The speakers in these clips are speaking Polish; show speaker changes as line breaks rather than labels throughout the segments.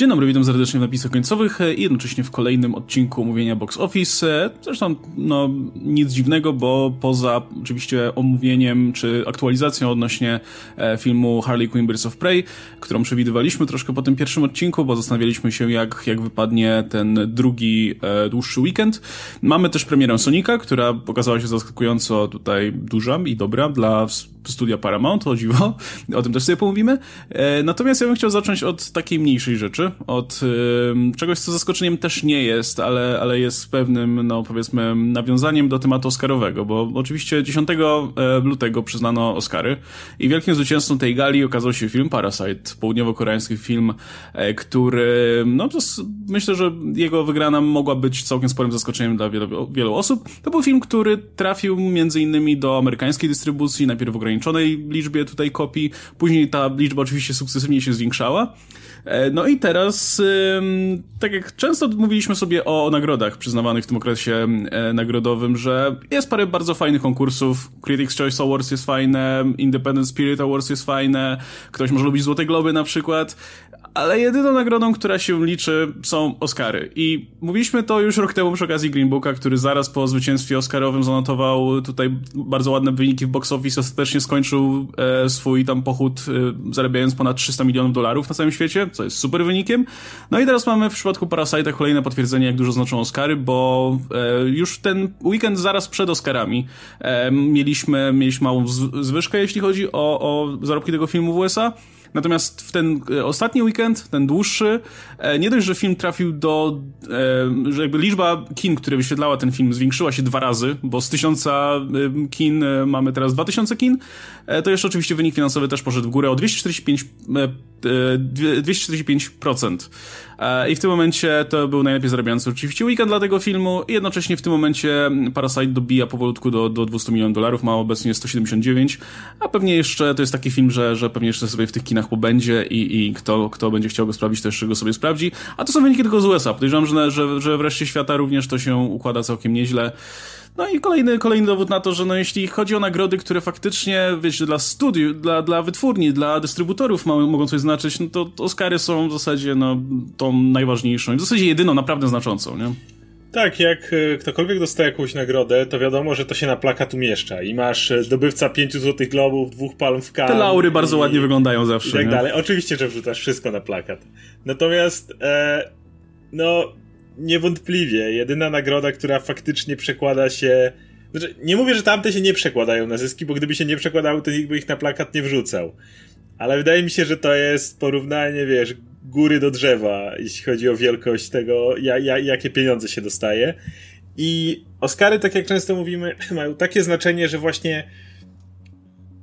Dzień dobry, witam serdecznie w napisach końcowych e, i jednocześnie w kolejnym odcinku omówienia Box Office. E, zresztą, no, nic dziwnego, bo poza oczywiście omówieniem czy aktualizacją odnośnie e, filmu Harley Quinn Birds of Prey, którą przewidywaliśmy troszkę po tym pierwszym odcinku, bo zastanawialiśmy się, jak, jak wypadnie ten drugi, dłuższy weekend. Mamy też premierę Sonika, która pokazała się zaskakująco tutaj duża i dobra dla studia Paramount, o dziwo. O tym też sobie pomówimy. Natomiast ja bym chciał zacząć od takiej mniejszej rzeczy, od czegoś, co zaskoczeniem też nie jest, ale, ale jest pewnym, no powiedzmy, nawiązaniem do tematu Oscarowego, bo oczywiście 10 e, lutego przyznano Oscary i wielkim zwycięzcą tej gali okazał się film Parasite, południowo-koreański film, e, który, no to myślę, że jego wygrana mogła być całkiem sporym zaskoczeniem dla wielu, wielu osób. To był film, który trafił między innymi do amerykańskiej dystrybucji, najpierw w ograniczonej liczbie tutaj kopii, później ta liczba oczywiście sukcesywnie się zwiększała. E, no i teraz, tak jak często mówiliśmy sobie o nagrodach przyznawanych w tym okresie e, nagrodowym, że jest parę bardzo fajnych konkursów. Critics' Choice Awards jest fajne, Independent Spirit Awards jest fajne, ktoś może lubić Złote Globy na przykład, ale jedyną nagrodą, która się liczy, są Oscary. I mówiliśmy to już rok temu przy okazji Green Booka, który zaraz po zwycięstwie Oscarowym zanotował tutaj bardzo ładne wyniki w box office, ostatecznie skończył e, swój tam pochód, e, zarabiając ponad 300 milionów dolarów na całym świecie, co jest super wynikiem. No i teraz mamy w przypadku Parasite'a kolejne potwierdzenie, jak dużo znaczą Oscary, bo e, już ten weekend zaraz przed Oscarami e, mieliśmy, mieliśmy małą zwyżkę, jeśli chodzi o, o zarobki tego filmu w USA. Natomiast w ten e, ostatni weekend, ten dłuższy, e, nie dość, że film trafił do, e, że jakby liczba kin, które wyświetlała ten film zwiększyła się dwa razy, bo z tysiąca kin mamy teraz dwa tysiące kin, to jeszcze oczywiście wynik finansowy też poszedł w górę o 245, 245%. I w tym momencie to był najlepiej zarabiający oczywiście weekend dla tego filmu i jednocześnie w tym momencie Parasite dobija powolutku do, do 200 milionów dolarów, ma obecnie 179, a pewnie jeszcze to jest taki film, że, że pewnie jeszcze sobie w tych kinach Stanach pobędzie i, i kto, kto będzie chciał go sprawdzić, to jeszcze go sobie sprawdzi. A to są wyniki tylko z USA. Podejrzewam, że, że, że wreszcie świata również to się układa całkiem nieźle. No i kolejny, kolejny dowód na to, że no jeśli chodzi o nagrody, które faktycznie, wiecie, dla studiów, dla, dla wytwórni, dla dystrybutorów mogą coś znaczyć, no to, to Oscary są w zasadzie no, tą najważniejszą i w zasadzie jedyną naprawdę znaczącą, nie?
Tak, jak e, ktokolwiek dostaje jakąś nagrodę, to wiadomo, że to się na plakat umieszcza i masz e, zdobywca pięciu złotych globów, dwóch palm w
Te laury bardzo ładnie wyglądają zawsze. I
tak nie? dalej. Oczywiście, że wrzucasz wszystko na plakat. Natomiast, e, no, niewątpliwie, jedyna nagroda, która faktycznie przekłada się... Znaczy, nie mówię, że tamte się nie przekładają na zyski, bo gdyby się nie przekładały, to nikt by ich na plakat nie wrzucał. Ale wydaje mi się, że to jest porównanie, wiesz, góry do drzewa, jeśli chodzi o wielkość tego, ja, ja, jakie pieniądze się dostaje. I Oscary, tak jak często mówimy, mają takie znaczenie, że właśnie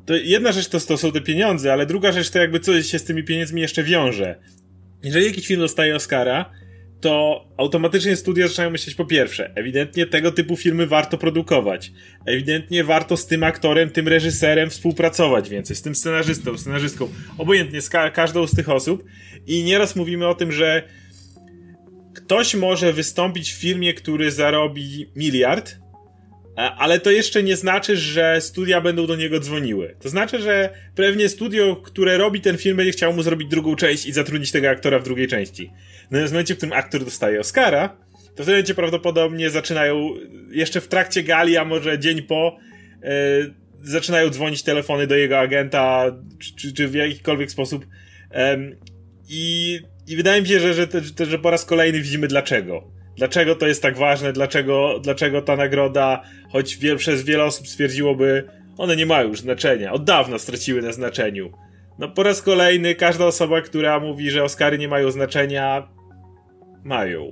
to jedna rzecz to, to są te pieniądze, ale druga rzecz to jakby coś się z tymi pieniędzmi jeszcze wiąże. Jeżeli jakiś film dostaje Oscara, to automatycznie studia zaczynają myśleć po pierwsze, ewidentnie tego typu filmy warto produkować. Ewidentnie warto z tym aktorem, tym reżyserem współpracować więcej, z tym scenarzystą, scenarzystką, obojętnie z ka każdą z tych osób. I nieraz mówimy o tym, że ktoś może wystąpić w filmie, który zarobi miliard, ale to jeszcze nie znaczy, że studia będą do niego dzwoniły. To znaczy, że pewnie studio, które robi ten film, będzie chciało mu zrobić drugą część i zatrudnić tego aktora w drugiej części. No w momencie, w którym aktor dostaje Oscara, to w tym momencie prawdopodobnie zaczynają, jeszcze w trakcie gali, a może dzień po, yy, zaczynają dzwonić telefony do jego agenta, czy, czy w jakikolwiek sposób. I, I wydaje mi się, że, że, że, że po raz kolejny widzimy dlaczego dlaczego to jest tak ważne, dlaczego, dlaczego ta nagroda, choć przez wiele osób stwierdziłoby, one nie mają już znaczenia, od dawna straciły na znaczeniu. No po raz kolejny każda osoba, która mówi, że Oscary nie mają znaczenia, mają.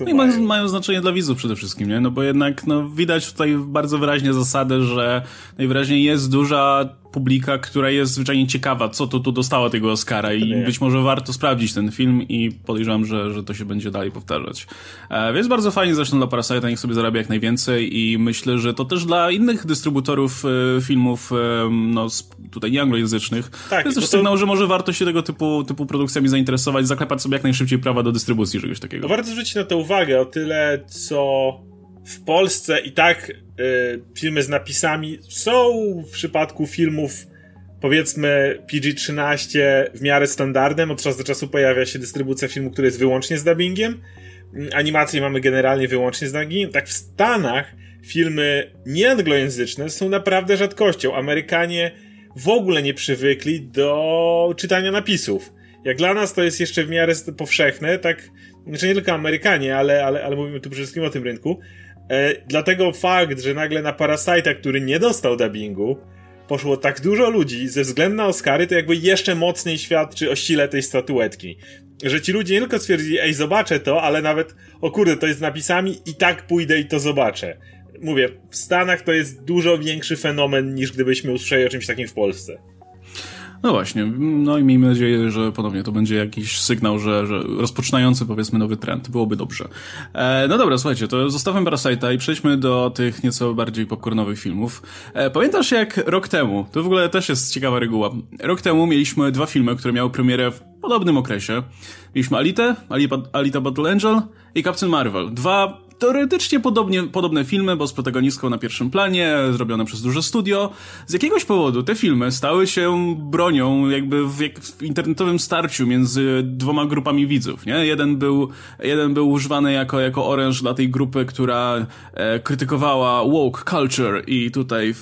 No i mają. mają znaczenie dla widzów przede wszystkim, nie? No bo jednak no, widać tutaj bardzo wyraźnie zasadę, że najwyraźniej jest duża publika, która jest zwyczajnie ciekawa, co to tu dostało tego Oscara i być może warto sprawdzić ten film i podejrzewam, że, że to się będzie dalej powtarzać. E, więc bardzo fajnie zresztą dla Parasite'a, niech sobie zarabia jak najwięcej i myślę, że to też dla innych dystrybutorów e, filmów, e, no tutaj nie anglojęzycznych, tak, to jest też sygnał, to... że może warto się tego typu, typu produkcjami zainteresować, zaklepać sobie jak najszybciej prawa do dystrybucji czegoś takiego.
Warto zwrócić na to uwagę o tyle, co w Polsce i tak y, filmy z napisami są w przypadku filmów powiedzmy PG-13 w miarę standardem, od czasu do czasu pojawia się dystrybucja filmu, który jest wyłącznie z dubbingiem, mm, animacje mamy generalnie wyłącznie z dubbingiem, tak w Stanach filmy nieanglojęzyczne są naprawdę rzadkością. Amerykanie w ogóle nie przywykli do czytania napisów. Jak dla nas to jest jeszcze w miarę powszechne, tak, znaczy nie tylko Amerykanie, ale, ale, ale mówimy tu przede wszystkim o tym rynku. E, dlatego fakt, że nagle na Parasite'a, który nie dostał dubbingu, poszło tak dużo ludzi ze względu na Oscary, to jakby jeszcze mocniej świadczy o sile tej statuetki. Że ci ludzie nie tylko stwierdzili, ej, zobaczę to, ale nawet, o kurde, to jest z napisami i tak pójdę i to zobaczę mówię, w Stanach to jest dużo większy fenomen niż gdybyśmy usłyszeli o czymś takim w Polsce.
No właśnie, no i miejmy nadzieję, że ponownie to będzie jakiś sygnał, że, że rozpoczynający powiedzmy nowy trend. Byłoby dobrze. E, no dobra, słuchajcie, to zostawmy Parasite'a i przejdźmy do tych nieco bardziej popcornowych filmów. E, pamiętasz jak rok temu, to w ogóle też jest ciekawa reguła, rok temu mieliśmy dwa filmy, które miały premierę w podobnym okresie. Mieliśmy Alita, Alita Battle Angel i Captain Marvel. Dwa teoretycznie podobnie, podobne filmy, bo z protagonistką na pierwszym planie, zrobione przez duże studio. Z jakiegoś powodu te filmy stały się bronią jakby w, jak w internetowym starciu między dwoma grupami widzów, nie? Jeden był, jeden był używany jako, jako oręż dla tej grupy, która e, krytykowała woke culture i tutaj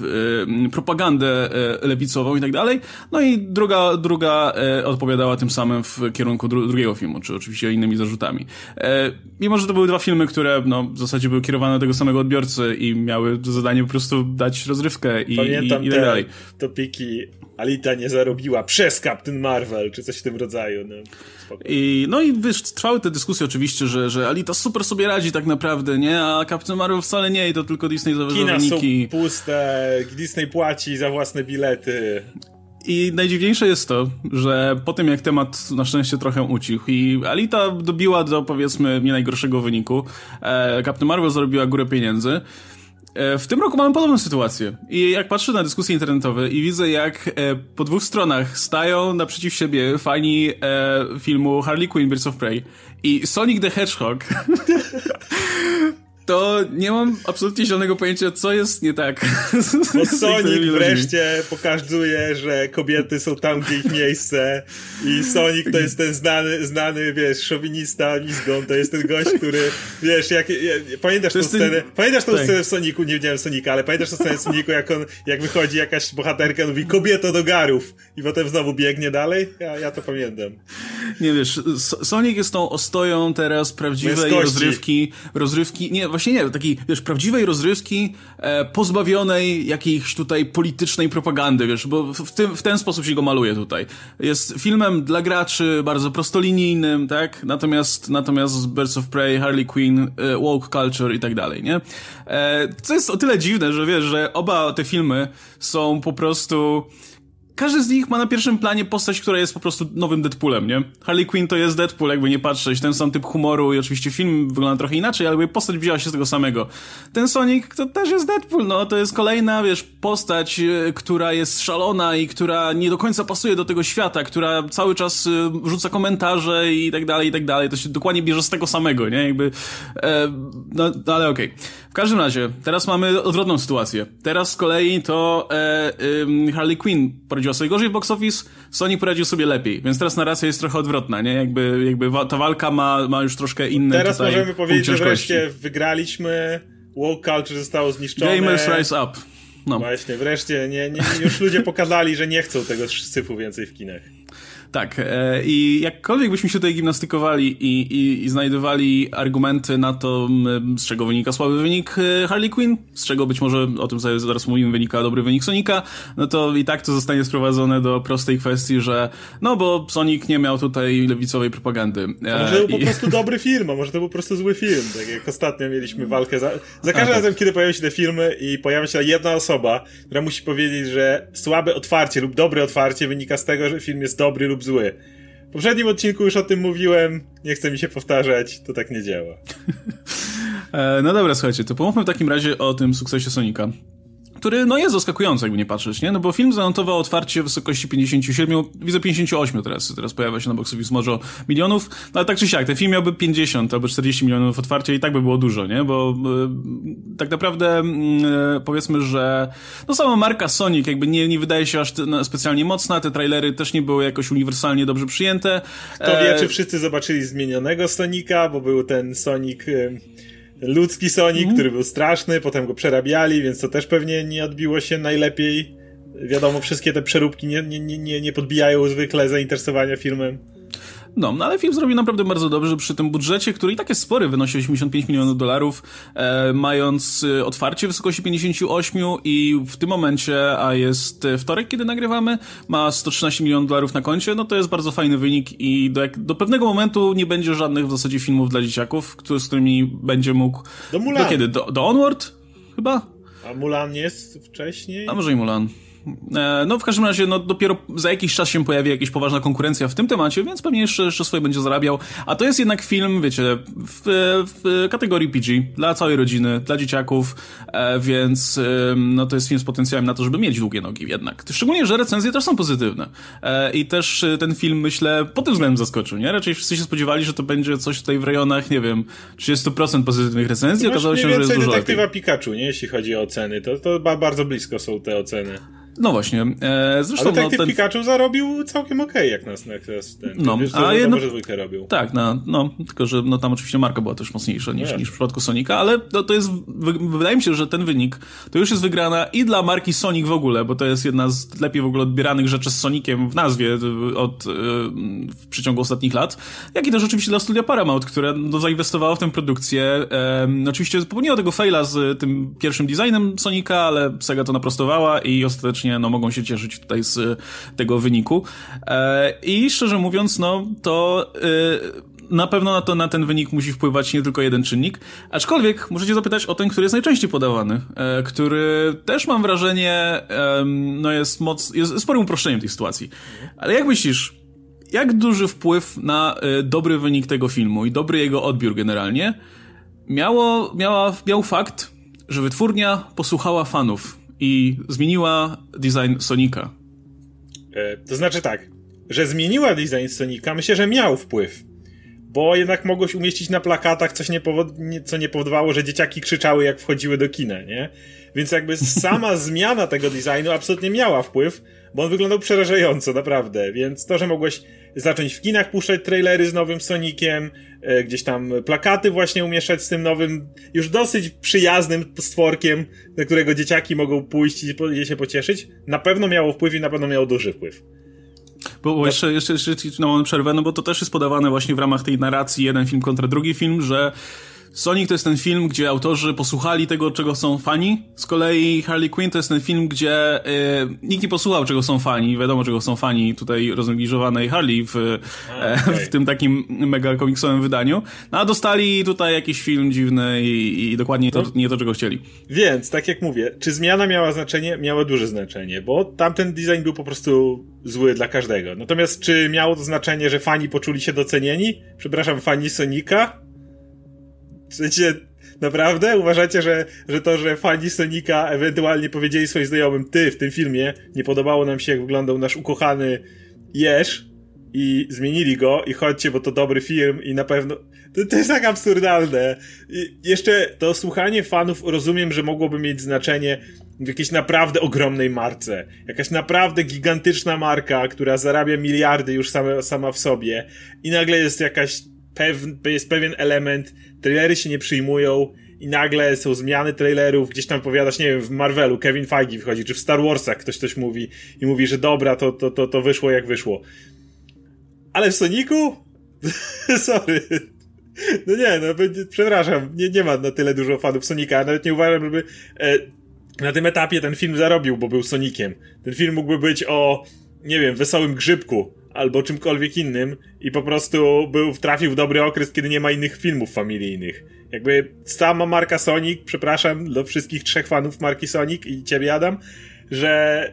e, propagandę e, lewicową i tak dalej. No i druga, druga e, odpowiadała tym samym w kierunku dru drugiego filmu, czy oczywiście innymi zarzutami. E, mimo, że to były dwa filmy, które no, w zasadzie były kierowane do tego samego odbiorcy i miały zadanie po prostu dać rozrywkę i,
Pamiętam
i, i
tak
dalej.
topiki Alita nie zarobiła przez Captain Marvel, czy coś w tym rodzaju. No,
I, no i wiesz, trwały te dyskusje oczywiście, że, że Alita super sobie radzi tak naprawdę, nie? A Captain Marvel wcale nie i to tylko Disney zawyża
Kina
wyniki.
są puste, Disney płaci za własne bilety.
I najdziwniejsze jest to, że po tym jak temat na szczęście trochę ucichł i Alita dobiła do powiedzmy nie najgorszego wyniku, e, Captain Marvel zarobiła górę pieniędzy, e, w tym roku mamy podobną sytuację. I jak patrzę na dyskusje internetowe i widzę, jak e, po dwóch stronach stają naprzeciw siebie fani filmu Harley Quinn Birds of Prey i Sonic the Hedgehog, to nie mam absolutnie zielonego pojęcia, co jest nie tak.
Bo Sonic wreszcie pokazuje, że kobiety są tam, gdzie ich miejsce i Sonic to jest ten znany, znany wiesz, szowinista, mizgon, to jest ten gość, który, wiesz, jak, pamiętasz tą scenę, ten... pamiętasz tą tak. scenę w Soniku, nie widziałem Sonika, ale pamiętasz tą scenę w Soniku, jak on, jak wychodzi jakaś bohaterka, mówi kobieto do garów i potem znowu biegnie dalej? Ja, ja to pamiętam.
Nie wiesz, Sonic jest tą ostoją teraz prawdziwej rozrywki, rozrywki, nie, właśnie nie, takiej, wiesz, prawdziwej rozrywki e, pozbawionej jakiejś tutaj politycznej propagandy, wiesz, bo w, tym, w ten sposób się go maluje tutaj. Jest filmem dla graczy, bardzo prostolinijnym, tak? Natomiast, natomiast Birds of Prey, Harley Quinn, e, woke culture i tak dalej, nie? E, co jest o tyle dziwne, że wiesz, że oba te filmy są po prostu każdy z nich ma na pierwszym planie postać, która jest po prostu nowym Deadpoolem, nie? Harley Quinn to jest Deadpool, jakby nie patrzeć, ten sam typ humoru i oczywiście film wygląda trochę inaczej, ale postać wzięła się z tego samego. Ten Sonic to też jest Deadpool, no to jest kolejna, wiesz, postać, e, która jest szalona i która nie do końca pasuje do tego świata, która cały czas e, rzuca komentarze i tak dalej, i tak dalej. To się dokładnie bierze z tego samego, nie? Jakby, e, no, no ale okej. Okay. W każdym razie, teraz mamy odwrotną sytuację. Teraz z kolei to e, e, Harley Quinn poradziła sobie gorzej w box office, Sony poradził sobie lepiej, więc teraz narracja jest trochę odwrotna, nie? Jakby, jakby ta walka ma, ma już troszkę inne
Teraz możemy powiedzieć, że wreszcie wygraliśmy, woke culture zostało zniszczone.
Gamers rise up.
No. Właśnie, wreszcie nie, nie, już ludzie pokazali, że nie chcą tego syfu więcej w kinach.
Tak, e, i jakkolwiek byśmy się tutaj gimnastykowali i, i, i znajdowali argumenty na to, z czego wynika słaby wynik e, Harley Quinn, z czego być może, o tym sobie zaraz mówimy, wynika dobry wynik Sonika, no to i tak to zostanie sprowadzone do prostej kwestii, że no bo Sonic nie miał tutaj lewicowej propagandy.
A może to był po prostu dobry film, a może to był po prostu zły film, tak jak ostatnio mieliśmy walkę za... Za każdym tak. razem, kiedy pojawiają się te filmy i pojawia się jedna osoba, która musi powiedzieć, że słabe otwarcie lub dobre otwarcie wynika z tego, że film jest dobry lub zły. W poprzednim odcinku już o tym mówiłem, nie chcę mi się powtarzać, to tak nie działa.
E, no dobra, słuchajcie, to pomówmy w takim razie o tym sukcesie Sonika który no jest zaskakujący, jakby nie patrzeć, nie? No bo film zanotował otwarcie w wysokości 57, widzę 58 teraz, teraz pojawia się na box office może milionów, no ale tak czy siak, ten film miałby 50 albo 40 milionów otwarcia i tak by było dużo, nie? Bo e, tak naprawdę e, powiedzmy, że no sama marka Sonic jakby nie, nie wydaje się aż no, specjalnie mocna, te trailery też nie były jakoś uniwersalnie dobrze przyjęte.
Kto wie, czy wszyscy zobaczyli zmienionego Sonika, bo był ten Sonic ludzki Sonic, mm. który był straszny, potem go przerabiali, więc to też pewnie nie odbiło się najlepiej. Wiadomo, wszystkie te przeróbki nie, nie, nie, nie podbijają zwykle zainteresowania filmem.
No, no ale film zrobił naprawdę bardzo dobrze przy tym budżecie, który i tak jest spory, wynosi 85 milionów dolarów, e, mając e, otwarcie w wysokości 58 i w tym momencie, a jest wtorek, kiedy nagrywamy, ma 113 milionów dolarów na koncie, no to jest bardzo fajny wynik i do, jak, do pewnego momentu nie będzie żadnych w zasadzie filmów dla dzieciaków, który, z którymi będzie mógł...
Do Mulan.
Do kiedy? Do, do Onward? Chyba?
A Mulan jest wcześniej?
A może i Mulan. E, no w każdym razie, no dopiero za jakiś czas się pojawi jakaś poważna konkurencja w tym temacie, więc pewnie jeszcze, jeszcze swoje będzie zarabiał. A to jest jednak film, wiecie, w, w kategorii PG, dla całej rodziny, dla dzieciaków, e, więc no to jest film z potencjałem na to, żeby mieć długie nogi jednak. Szczególnie, że recenzje też są pozytywne. E, I też ten film, myślę, pod tym względem zaskoczył, nie? Raczej wszyscy się spodziewali, że to będzie coś tutaj w rejonach, nie wiem, 30% pozytywnych recenzji, okazało się, że jest dużo
detektywa Pikachu, nie? Jeśli chodzi o oceny, to, to bardzo blisko są te oceny.
No właśnie. E, zresztą,
Ale Detective no, ten... Pikachu zarobił całkiem okej, okay, jak nas, jak nas ten. No, wiesz, a jedno... że dwójkę robił.
Tak, no, no, tylko że no, tam oczywiście marka była też mocniejsza niż, no niż w przypadku Sonika, ale to, to jest, wydaje mi się, że ten wynik to już jest wygrana i dla marki Sonic w ogóle, bo to jest jedna z lepiej w ogóle odbieranych rzeczy z Soniciem w nazwie od, w przeciągu ostatnich lat, jak i też oczywiście dla studia Paramount, które no, zainwestowało w tę produkcję. E, oczywiście popełniło tego faila z tym pierwszym designem Sonika, ale Sega to naprostowała i ostatecznie no, mogą się cieszyć tutaj z tego wyniku. E, I szczerze mówiąc, no to e, na pewno na, to, na ten wynik musi wpływać nie tylko jeden czynnik, aczkolwiek możecie zapytać o ten, który jest najczęściej podawany, e, który też mam wrażenie no jest, moc, jest sporym uproszczeniem tej sytuacji. Ale jak myślisz, jak duży wpływ na dobry wynik tego filmu i dobry jego odbiór generalnie miało, miała, miał fakt, że wytwórnia posłuchała fanów i zmieniła design Sonika.
E, to znaczy tak, że zmieniła design Sonika, myślę, że miał wpływ. Bo jednak mogłeś umieścić na plakatach coś, nie co nie powodowało, że dzieciaki krzyczały, jak wchodziły do kina, nie? Więc jakby sama zmiana tego designu absolutnie miała wpływ, bo on wyglądał przerażająco, naprawdę. Więc to, że mogłeś zacząć w kinach puszczać trailery z nowym Soniciem, e, gdzieś tam plakaty właśnie umieszczać z tym nowym, już dosyć przyjaznym stworkiem, do którego dzieciaki mogą pójść i się pocieszyć, na pewno miało wpływ i na pewno miało duży wpływ.
Bo, bo jeszcze, jeszcze, jeszcze no, przerwę, no bo to też jest podawane właśnie w ramach tej narracji, jeden film kontra drugi film, że Sonic to jest ten film, gdzie autorzy posłuchali tego, czego są fani. Z kolei Harley Quinn to jest ten film, gdzie y, nikt nie posłuchał, czego są fani. Wiadomo, czego są fani tutaj roznegliżowanej Harley w, e, okay. w tym takim mega komiksowym wydaniu. No, a dostali tutaj jakiś film dziwny i, i dokładnie to, no. nie to, czego chcieli.
Więc, tak jak mówię, czy zmiana miała znaczenie? Miała duże znaczenie, bo tamten design był po prostu zły dla każdego. Natomiast czy miało to znaczenie, że fani poczuli się docenieni? Przepraszam, fani Sonika? W sensie, naprawdę? Uważacie, że, że to, że fani Sonika ewentualnie powiedzieli swoim znajomym, ty, w tym filmie nie podobało nam się, jak wyglądał nasz ukochany Jesz i zmienili go i chodźcie, bo to dobry film i na pewno... To, to jest tak absurdalne. I jeszcze to słuchanie fanów rozumiem, że mogłoby mieć znaczenie w jakiejś naprawdę ogromnej marce. Jakaś naprawdę gigantyczna marka, która zarabia miliardy już same, sama w sobie i nagle jest jakaś jest pewien element, trailery się nie przyjmują i nagle są zmiany trailerów, gdzieś tam powiadasz, nie wiem, w Marvelu Kevin Feige wchodzi, czy w Star Warsach ktoś coś mówi i mówi, że dobra, to, to, to, to wyszło jak wyszło. Ale w Soniku? Sorry. No nie, no przepraszam, nie, nie ma na tyle dużo fanów Sonika, nawet nie uważam, żeby e, na tym etapie ten film zarobił, bo był Sonikiem. Ten film mógłby być o, nie wiem, wesołym grzybku, albo czymkolwiek innym i po prostu był, trafił w dobry okres, kiedy nie ma innych filmów familijnych. Jakby sama marka Sonic, przepraszam do wszystkich trzech fanów marki Sonic i ciebie Adam, że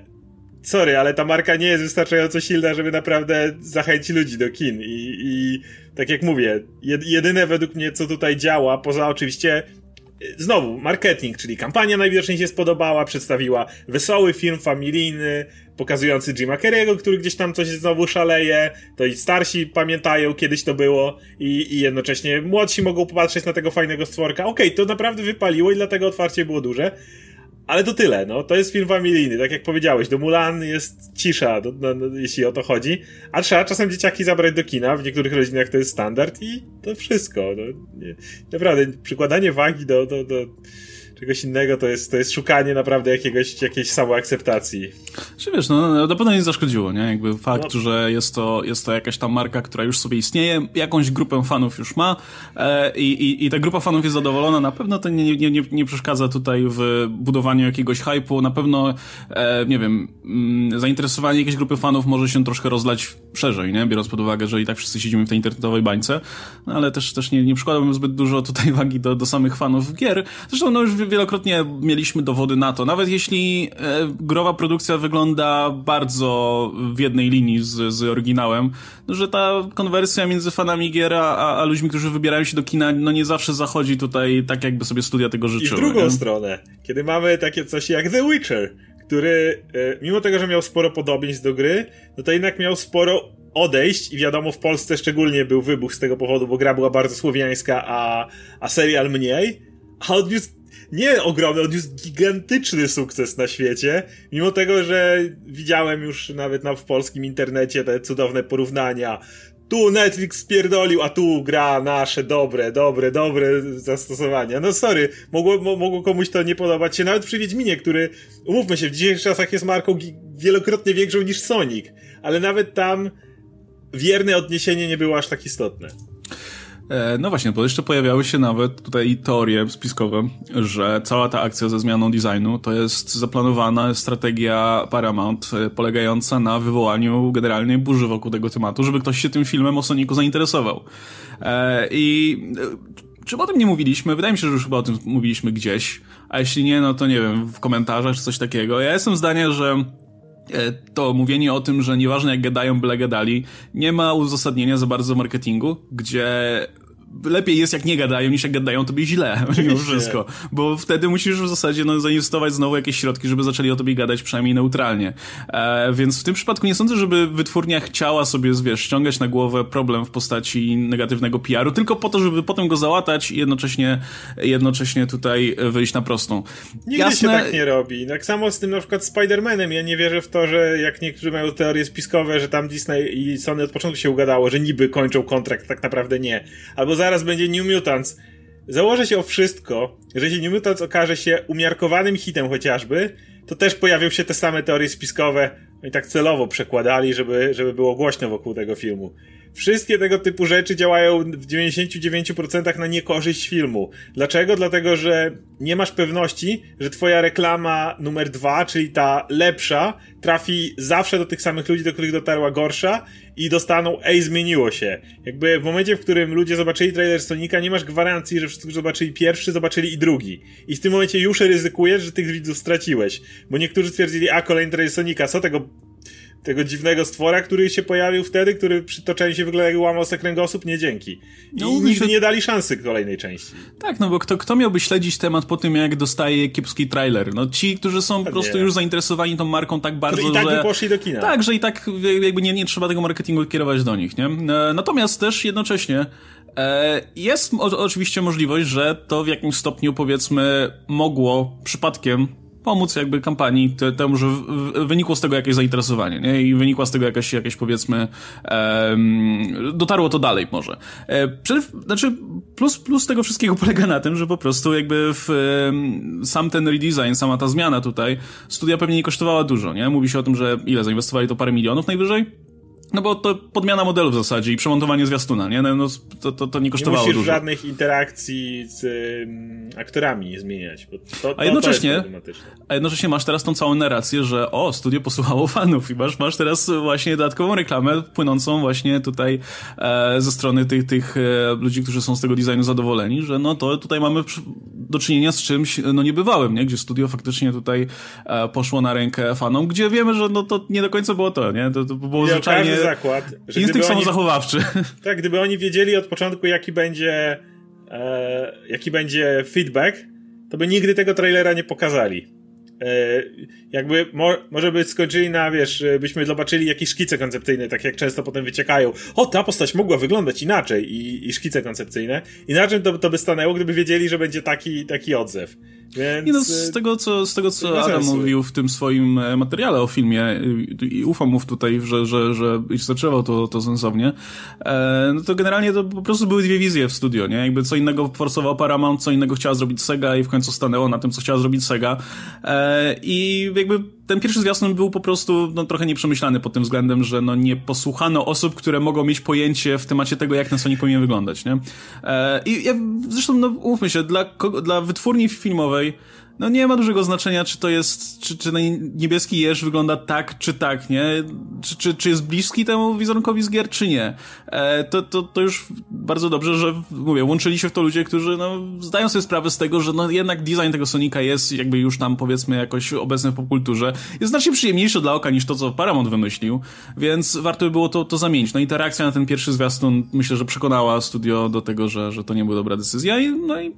sorry, ale ta marka nie jest wystarczająco silna, żeby naprawdę zachęcić ludzi do kin i, i tak jak mówię, jedyne według mnie co tutaj działa, poza oczywiście znowu, marketing, czyli kampania najwidoczniej się spodobała, przedstawiła wesoły film familijny, pokazujący Jima Carrey'ego, który gdzieś tam coś znowu szaleje, to i starsi pamiętają, kiedyś to było i, i jednocześnie młodsi mogą popatrzeć na tego fajnego stworka. Okej, okay, to naprawdę wypaliło i dlatego otwarcie było duże. Ale to tyle, no. To jest film familijny, tak jak powiedziałeś. Do Mulan jest cisza, do, no, no, jeśli o to chodzi. A trzeba czasem dzieciaki zabrać do kina, w niektórych rodzinach to jest standard i to wszystko. No, nie, naprawdę, przykładanie wagi do, do, do czegoś innego to jest, to jest szukanie naprawdę jakiegoś, jakiejś samoakceptacji.
Czy wiesz, no na pewno nie zaszkodziło, nie? Jakby fakt, no. że jest to, jest to jakaś tam marka, która już sobie istnieje, jakąś grupę fanów już ma e, i, i, ta grupa fanów jest zadowolona, na pewno to nie, nie, nie, nie przeszkadza tutaj w budowaniu jakiegoś hypu, na pewno, e, nie wiem, mm, zainteresowanie jakiejś grupy fanów może się troszkę rozlać szerzej, nie? Biorąc pod uwagę, że i tak wszyscy siedzimy w tej internetowej bańce, no, ale też, też nie, nie przykładałbym zbyt dużo tutaj wagi do, do samych fanów gier. Zresztą, no już wielokrotnie mieliśmy dowody na to. Nawet jeśli e, growa produkcja wygląda bardzo w jednej linii z, z oryginałem, no, że ta konwersja między fanami gier a, a ludźmi, którzy wybierają się do kina, no nie zawsze zachodzi tutaj tak, jakby sobie studia tego życzyły.
I w drugą nie? stronę, kiedy mamy takie coś jak The Witcher, który e, mimo tego, że miał sporo podobieństw do gry, no to jednak miał sporo odejść i wiadomo w Polsce szczególnie był wybuch z tego powodu, bo gra była bardzo słowiańska, a, a serial mniej, a odniósł nie ogromny, odniósł gigantyczny sukces na świecie, mimo tego, że widziałem już nawet na, w polskim internecie te cudowne porównania. Tu Netflix spierdolił, a tu gra nasze dobre, dobre, dobre zastosowania. No sorry, mogło, mogło komuś to nie podobać się, nawet przy Wiedźminie, który, umówmy się, w dzisiejszych czasach jest marką wielokrotnie większą niż Sonic, ale nawet tam wierne odniesienie nie było aż tak istotne.
E, no właśnie, bo jeszcze pojawiały się nawet tutaj teorie spiskowe, że cała ta akcja ze zmianą designu to jest zaplanowana strategia Paramount e, polegająca na wywołaniu generalnej burzy wokół tego tematu, żeby ktoś się tym filmem o Sonicu zainteresował. E, I czy o tym nie mówiliśmy? Wydaje mi się, że już chyba o tym mówiliśmy gdzieś, a jeśli nie, no to nie wiem, w komentarzach czy coś takiego. Ja jestem zdania, że to mówienie o tym, że nieważne jak gadają, byle gadali, nie ma uzasadnienia za bardzo marketingu, gdzie lepiej jest jak nie gadają, niż jak gadają tobie źle, mimo wszystko. Bo wtedy musisz w zasadzie no, zainwestować znowu jakieś środki, żeby zaczęli o tobie gadać przynajmniej neutralnie. E, więc w tym przypadku nie sądzę, żeby wytwórnia chciała sobie, wiesz, ściągać na głowę problem w postaci negatywnego PR-u, tylko po to, żeby potem go załatać i jednocześnie, jednocześnie tutaj wyjść na prostą.
Nigdy Jasne... się tak nie robi. Tak samo z tym na przykład Spider-Manem. Ja nie wierzę w to, że jak niektórzy mają teorie spiskowe, że tam Disney i Sony od początku się ugadało, że niby kończą kontrakt, tak naprawdę nie. Albo zaraz będzie New Mutants. Założę się o wszystko, że jeśli New Mutants okaże się umiarkowanym hitem chociażby, to też pojawią się te same teorie spiskowe. Oni tak celowo przekładali, żeby, żeby było głośno wokół tego filmu. Wszystkie tego typu rzeczy działają w 99% na niekorzyść filmu. Dlaczego? Dlatego, że nie masz pewności, że twoja reklama numer dwa, czyli ta lepsza, trafi zawsze do tych samych ludzi, do których dotarła gorsza i dostaną ej, zmieniło się. Jakby w momencie, w którym ludzie zobaczyli trailer Sonika, nie masz gwarancji, że wszyscy, którzy zobaczyli pierwszy, zobaczyli i drugi. I w tym momencie już ryzykujesz, że tych widzów straciłeś. Bo niektórzy stwierdzili, a kolejny trailer Sonika, co tego tego dziwnego stwora, który się pojawił wtedy, który przy toczeniu się wygląda jak łamał sobie kręgosłup, nie dzięki. I no, nigdy nie dali szansy kolejnej części.
Tak, no bo kto, kto miałby śledzić temat po tym, jak dostaje kiepski trailer? No ci, którzy są po prostu już zainteresowani tą marką tak bardzo,
i tak
że...
by poszli do kina.
Tak, że i tak jakby nie, nie trzeba tego marketingu kierować do nich, nie? E, natomiast też jednocześnie e, jest oczywiście możliwość, że to w jakimś stopniu powiedzmy mogło przypadkiem pomóc jakby kampanii te, temu, że wynikło z tego jakieś zainteresowanie, nie? I wynikła z tego jakaś, jakieś powiedzmy um, dotarło to dalej może. E, znaczy plus, plus tego wszystkiego polega na tym, że po prostu jakby w, sam ten redesign, sama ta zmiana tutaj studia pewnie nie kosztowała dużo, nie? Mówi się o tym, że ile zainwestowali to parę milionów najwyżej? No bo to podmiana modelu w zasadzie i przemontowanie zwiastuna, nie? No, no to, to, to nie kosztowało
nie musisz
dużo.
żadnych interakcji z um, aktorami zmieniać, bo to,
a, jednocześnie, a jednocześnie masz teraz tą całą narrację, że o, studio posłuchało fanów i masz, masz teraz właśnie dodatkową reklamę płynącą właśnie tutaj e, ze strony tych, tych e, ludzi, którzy są z tego designu zadowoleni, że no to tutaj mamy do czynienia z czymś no niebywałym, nie? Gdzie studio faktycznie tutaj e, poszło na rękę fanom, gdzie wiemy, że no to nie do końca było to, nie? To, to było zwyczajnie
zakład,
że Instynkt samozachowawczy.
tak, gdyby oni wiedzieli od początku, jaki będzie, e, jaki będzie feedback, to by nigdy tego trailera nie pokazali. E, jakby mo, może by skończyli na, wiesz, byśmy zobaczyli jakieś szkice koncepcyjne, tak jak często potem wyciekają. O, ta postać mogła wyglądać inaczej i, i szkice koncepcyjne. Inaczej to, to by stanęło, gdyby wiedzieli, że będzie taki, taki odzew. Więc...
Nie no, z e, tego, co, z tego, co Adam sensu. mówił w tym swoim e, materiale o filmie i ufam mu tutaj, że, że, że zaczęło to, to sensownie, e, no to generalnie to po prostu były dwie wizje w studio, nie? Jakby co innego forsował Paramount, co innego chciała zrobić Sega i w końcu stanęło na tym, co chciała zrobić Sega. I jakby ten pierwszy zwiastun był po prostu no, trochę nieprzemyślany pod tym względem, że no, nie posłuchano osób, które mogą mieć pojęcie w temacie tego, jak ten Sonic powinien wyglądać, nie? I ja, zresztą, no, umówmy się, dla, dla wytwórni filmowej no nie ma dużego znaczenia, czy to jest, czy, czy niebieski jeż wygląda tak, czy tak, nie? Czy, czy, czy jest bliski temu wizerunkowi z gier, czy nie? E, to, to, to już bardzo dobrze, że, mówię, łączyli się w to ludzie, którzy, no, zdają sobie sprawę z tego, że no jednak design tego Sonika jest jakby już tam, powiedzmy, jakoś obecny w popkulturze. Jest znacznie przyjemniejszy dla oka niż to, co Paramount wymyślił, więc warto by było to, to zamienić. No i ta reakcja na ten pierwszy zwiastun, myślę, że przekonała studio do tego, że, że to nie była dobra decyzja i, no i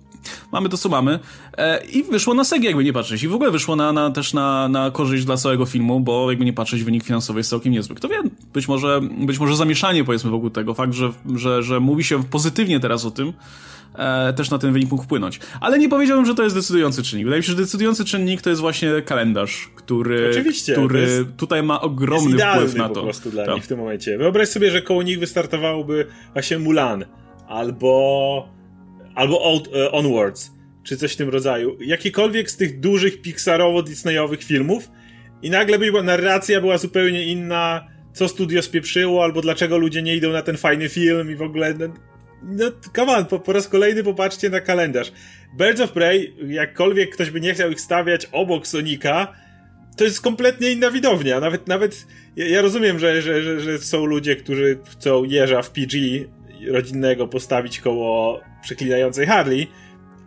mamy to, co mamy. E, I wyszło na SEG, jakby nie patrzeć. I w ogóle wyszło na, na, też na, na korzyść dla całego filmu, bo jakby nie patrzeć, wynik finansowy jest całkiem niezły. Kto wie, być może, być może zamieszanie powiedzmy wokół tego, fakt, że, że, że mówi się pozytywnie teraz o tym, e, też na ten wynik mógł wpłynąć. Ale nie powiedziałbym, że to jest decydujący czynnik. Wydaje mi się, że decydujący czynnik to jest właśnie kalendarz, który, Oczywiście, który tutaj ma ogromny wpływ na to.
po prostu dla tak. nich w tym momencie. Wyobraź sobie, że koło nich wystartowałoby właśnie Mulan albo albo e, Onwards czy coś w tym rodzaju. Jakikolwiek z tych dużych Pixarowo-Disneyowych filmów i nagle by narracja była zupełnie inna, co studio spieprzyło, albo dlaczego ludzie nie idą na ten fajny film i w ogóle... No, no come on, po, po raz kolejny popatrzcie na kalendarz. Birds of Prey, jakkolwiek ktoś by nie chciał ich stawiać obok Sonika, to jest kompletnie inna widownia. Nawet, nawet ja, ja rozumiem, że, że, że, że są ludzie, którzy chcą jeża w PG rodzinnego postawić koło przeklinającej Harley,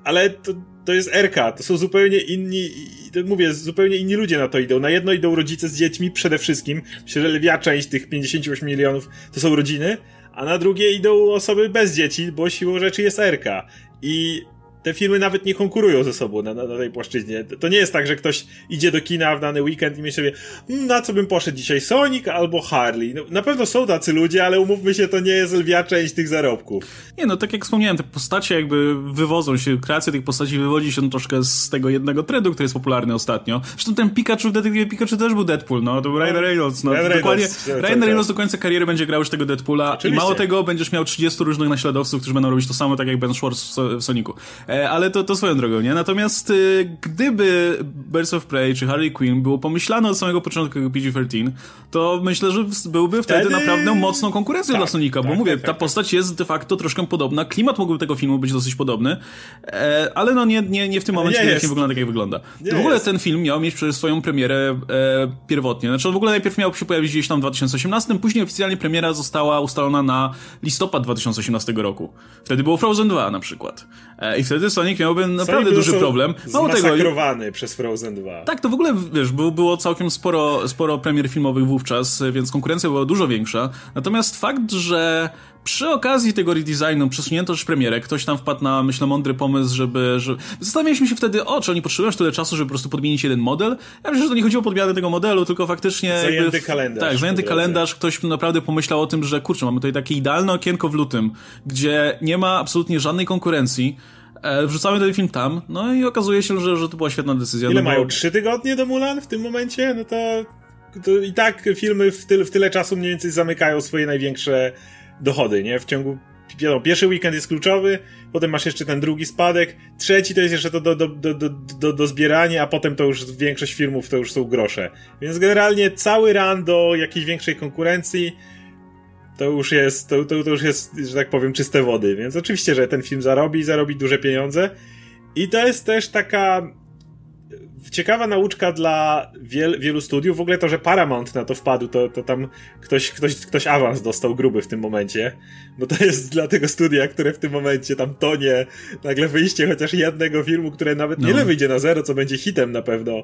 ale to, to jest RK, to są zupełnie inni, to mówię, zupełnie inni ludzie na to idą. Na jedno idą rodzice z dziećmi przede wszystkim. Myślę, że lwia część tych 58 milionów to są rodziny, a na drugie idą osoby bez dzieci, bo siłą rzeczy jest RK. I te filmy nawet nie konkurują ze sobą na, na, na, tej płaszczyźnie. To nie jest tak, że ktoś idzie do kina w dany weekend i myśli sobie, hmm, na co bym poszedł dzisiaj, Sonic albo Harley. No, na pewno są tacy ludzie, ale umówmy się, to nie jest lwia część tych zarobków.
Nie, no tak jak wspomniałem, te postacie jakby wywodzą się, kreacja tych postaci wywodzi się troszkę z tego jednego trendu, który jest popularny ostatnio. Zresztą ten Pikachu w Detektywie Pikachu też był Deadpool, no, to był Ryan Reynolds, no, Ryan dokładnie. Reynolds, Ryan tak, Reynolds tak. do końca kariery będzie grał już tego Deadpoola Oczywiście. i mało tego będziesz miał 30 różnych naśladowców, którzy będą robić to samo, tak jak Ben Schwartz w Sonicu. E, ale to, to swoją drogą, nie? Natomiast y, gdyby Birds of Prey czy Harley Quinn było pomyślane od samego początku jako PG-13, to myślę, że byłby wtedy, wtedy... naprawdę mocną konkurencją tak, dla Sonika, bo tak, mówię, tak, ta tak, postać jest de facto troszkę podobna, klimat mógłby tego filmu być dosyć podobny, e, ale no nie, nie, nie w tym momencie, nie, nie wygląda tak, jak wygląda. Nie w ogóle jest. ten film miał mieć przecież swoją premierę e, pierwotnie, znaczy w ogóle najpierw miał się pojawić gdzieś tam w 2018, później oficjalnie premiera została ustalona na listopad 2018 roku. Wtedy było Frozen 2 na przykład. E, I wtedy Sonic miałby naprawdę duży problem.
Mało tego. przez Frozen 2.
Tak, to w ogóle, wiesz, było całkiem sporo, sporo premier filmowych wówczas, więc konkurencja była dużo większa. Natomiast fakt, że przy okazji tego redesignu przesunięto już premierę, ktoś tam wpadł na, myślę, mądry pomysł, żeby... żeby... Zastanawialiśmy się wtedy, o, czy oni potrzebują tyle czasu, żeby po prostu podmienić jeden model. Ja myślę, że to nie chodziło o podmianę tego modelu, tylko faktycznie...
Zajęty kalendarz.
Tak, zajęty kalendarz. Ktoś naprawdę pomyślał o tym, że kurczę, mamy tutaj takie idealne okienko w lutym, gdzie nie ma absolutnie żadnej konkurencji, E, wrzucamy ten film tam, no i okazuje się, że, że to była świetna decyzja.
Ile
no
mają? Trzy tygodnie do Mulan w tym momencie? No to, to i tak filmy w tyle, w tyle czasu mniej więcej zamykają swoje największe dochody, nie? W ciągu wiadomo, pierwszy weekend jest kluczowy, potem masz jeszcze ten drugi spadek, trzeci to jest jeszcze to do, do, do, do, do, do zbierania, a potem to już większość filmów to już są grosze. Więc generalnie cały run do jakiejś większej konkurencji to już jest, to, to, to już jest, że tak powiem, czyste wody. Więc oczywiście, że ten film zarobi, zarobi duże pieniądze. I to jest też taka ciekawa nauczka dla wiel, wielu studiów. W ogóle to, że Paramount na to wpadł, to, to tam ktoś, ktoś, ktoś awans dostał gruby w tym momencie. Bo to jest dla tego studia, które w tym momencie tam tonie, nagle wyjście chociaż jednego filmu, które nawet no. nie wyjdzie na zero, co będzie hitem na pewno.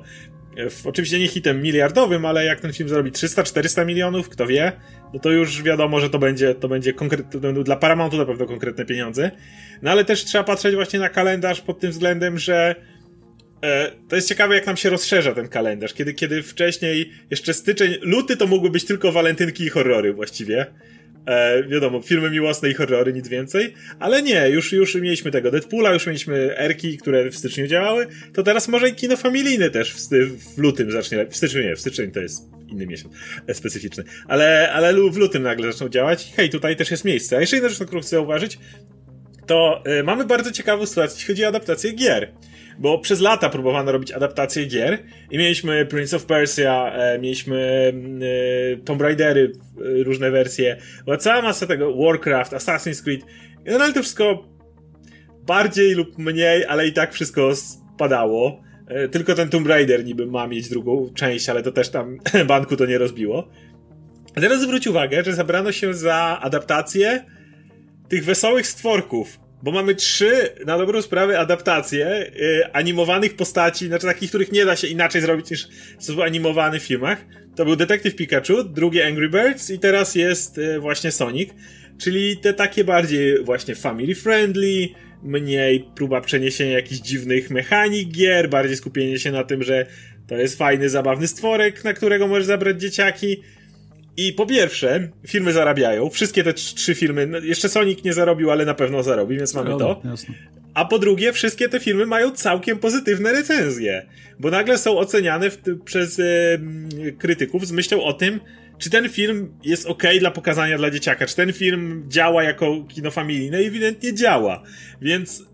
Oczywiście nie hitem miliardowym, ale jak ten film zrobi 300-400 milionów, kto wie, no to już wiadomo, że to będzie, to będzie konkretne, dla Paramountu na pewno konkretne pieniądze. No ale też trzeba patrzeć właśnie na kalendarz pod tym względem, że to jest ciekawe, jak nam się rozszerza ten kalendarz. Kiedy, kiedy wcześniej, jeszcze styczeń, luty to mogły być tylko walentynki i horrory właściwie. E, wiadomo, filmy miłosne i horrory, nic więcej. Ale nie, już, już mieliśmy tego Deadpoola, już mieliśmy Erki, które w styczniu działały. To teraz może i kino familijne też w, w lutym zacznie. W styczniu nie, w styczniu to jest inny miesiąc e, specyficzny. Ale, ale w lutym nagle zaczną działać. Hej, tutaj też jest miejsce. A jeszcze jedna rzecz, którą chcę zauważyć, to y, mamy bardzo ciekawą sytuację, jeśli chodzi o adaptację gier. Bo przez lata próbowano robić adaptacje gier i mieliśmy Prince of Persia, e, mieliśmy y, Tomb Raidery, y, różne wersje, była cała masa tego, Warcraft, Assassin's Creed. Generalnie to wszystko bardziej lub mniej, ale i tak wszystko spadało. E, tylko ten Tomb Raider niby ma mieć drugą część, ale to też tam banku to nie rozbiło. A teraz zwróć uwagę, że zabrano się za adaptację tych wesołych stworków, bo mamy trzy, na dobrą sprawę, adaptacje yy, animowanych postaci, znaczy takich, których nie da się inaczej zrobić niż w filmach. To był Detective Pikachu, drugi Angry Birds i teraz jest yy, właśnie Sonic, czyli te takie bardziej właśnie family friendly, mniej próba przeniesienia jakichś dziwnych mechanik gier, bardziej skupienie się na tym, że to jest fajny, zabawny stworek, na którego możesz zabrać dzieciaki. I po pierwsze, filmy zarabiają. Wszystkie te trzy filmy, no, jeszcze Sonic nie zarobił, ale na pewno zarobi, więc mamy to. Jasne. A po drugie, wszystkie te filmy mają całkiem pozytywne recenzje, bo nagle są oceniane w, przez e, krytyków z myślą o tym, czy ten film jest ok dla pokazania dla dzieciaka, czy ten film działa jako kino familijne i ewidentnie działa. Więc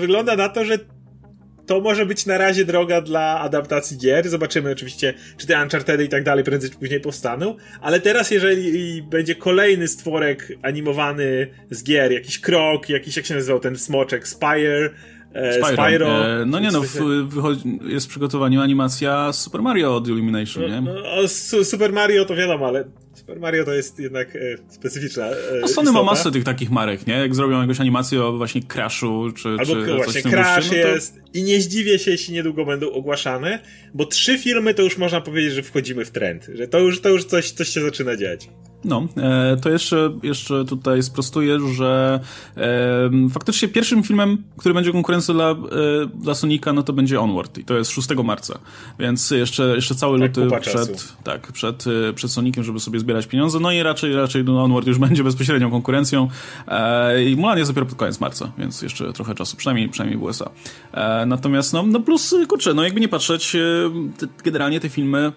wygląda na to, że to może być na razie droga dla adaptacji gier. Zobaczymy oczywiście, czy te Uncharted i tak dalej prędzej czy później powstaną. Ale teraz, jeżeli będzie kolejny stworek animowany z gier, jakiś krok, jakiś, jak się nazywał ten smoczek, Spire, Spyro. Spyro.
E, no nie no, w, wychodzi, jest w przygotowaniu animacja Super Mario od Illumination, nie? No,
no, Super Mario to wiadomo, ale Super Mario to jest jednak e, specyficzna e,
no Sony ma masę tych takich marek, nie? Jak zrobią jakąś animację o właśnie Crashu, czy,
Albo
czy
właśnie Crash no to... jest i nie zdziwię się, jeśli niedługo będą ogłaszane, bo trzy filmy to już można powiedzieć, że wchodzimy w trend, że to już, to już coś, coś się zaczyna dziać.
No, e, to jeszcze, jeszcze tutaj sprostuję, że e, faktycznie pierwszym filmem, który będzie konkurencją dla, e, dla Sonika, no to będzie Onward i to jest 6 marca, więc jeszcze, jeszcze cały tak, luty przed, tak, przed, e, przed Sonikiem, żeby sobie zbierać pieniądze, no i raczej, raczej no, Onward już będzie bezpośrednią konkurencją. E, i Mulan jest dopiero pod koniec marca, więc jeszcze trochę czasu, przynajmniej, przynajmniej w USA. E, natomiast, no, no plus, kurczę, no jakby nie patrzeć, te, generalnie te filmy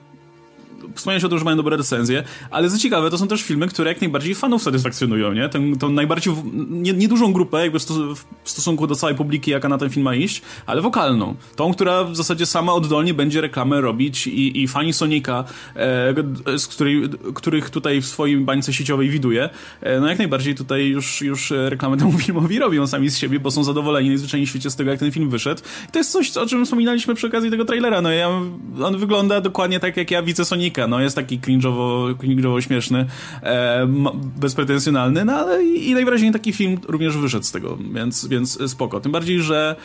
wspomniałeś o tym, że mają dobre recenzje, ale co ciekawe, to są też filmy, które jak najbardziej fanów satysfakcjonują, nie? Tę, tą najbardziej, nie, niedużą grupę jakby w stosunku do całej publiki, jaka na ten film ma iść, ale wokalną. Tą, która w zasadzie sama oddolnie będzie reklamę robić i, i fani Sonika, e, z której, których tutaj w swoim bańce sieciowej widuje, e, no jak najbardziej tutaj już, już reklamę temu filmowi robią sami z siebie, bo są zadowoleni najzwyczajniej w świecie z tego, jak ten film wyszedd. I to jest coś, o czym wspominaliśmy przy okazji tego trailera. No ja, on wygląda dokładnie tak, jak ja widzę Sonika no jest taki cringe'owo, cringe'owo śmieszny, e, bezpretensjonalny, no ale i, i najwyraźniej taki film również wyszedł z tego, więc, więc spoko. Tym bardziej, że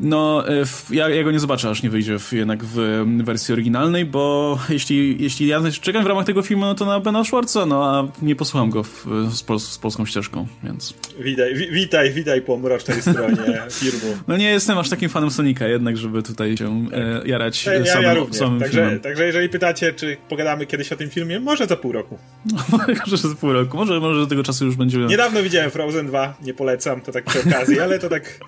no, e, ja, ja go nie zobaczę, aż nie wyjdzie w, jednak w wersji oryginalnej, bo jeśli, jeśli ja czekam w ramach tego filmu, no to na Bena Schwarza, no a nie posłucham go w, z, z polską ścieżką, więc...
Witaj, wi, witaj, witaj po mrocznej stronie filmu.
No nie jestem aż takim fanem Sonika jednak, żeby tutaj się e, jarać ja, samym, ja również. samym
także, filmem. Także jeżeli pytacie, czy pogadamy kiedyś o tym filmie, może za pół roku.
może za pół roku, może, może do tego czasu już będziemy...
Niedawno widziałem Frozen 2, nie polecam, to tak przy okazji, ale to tak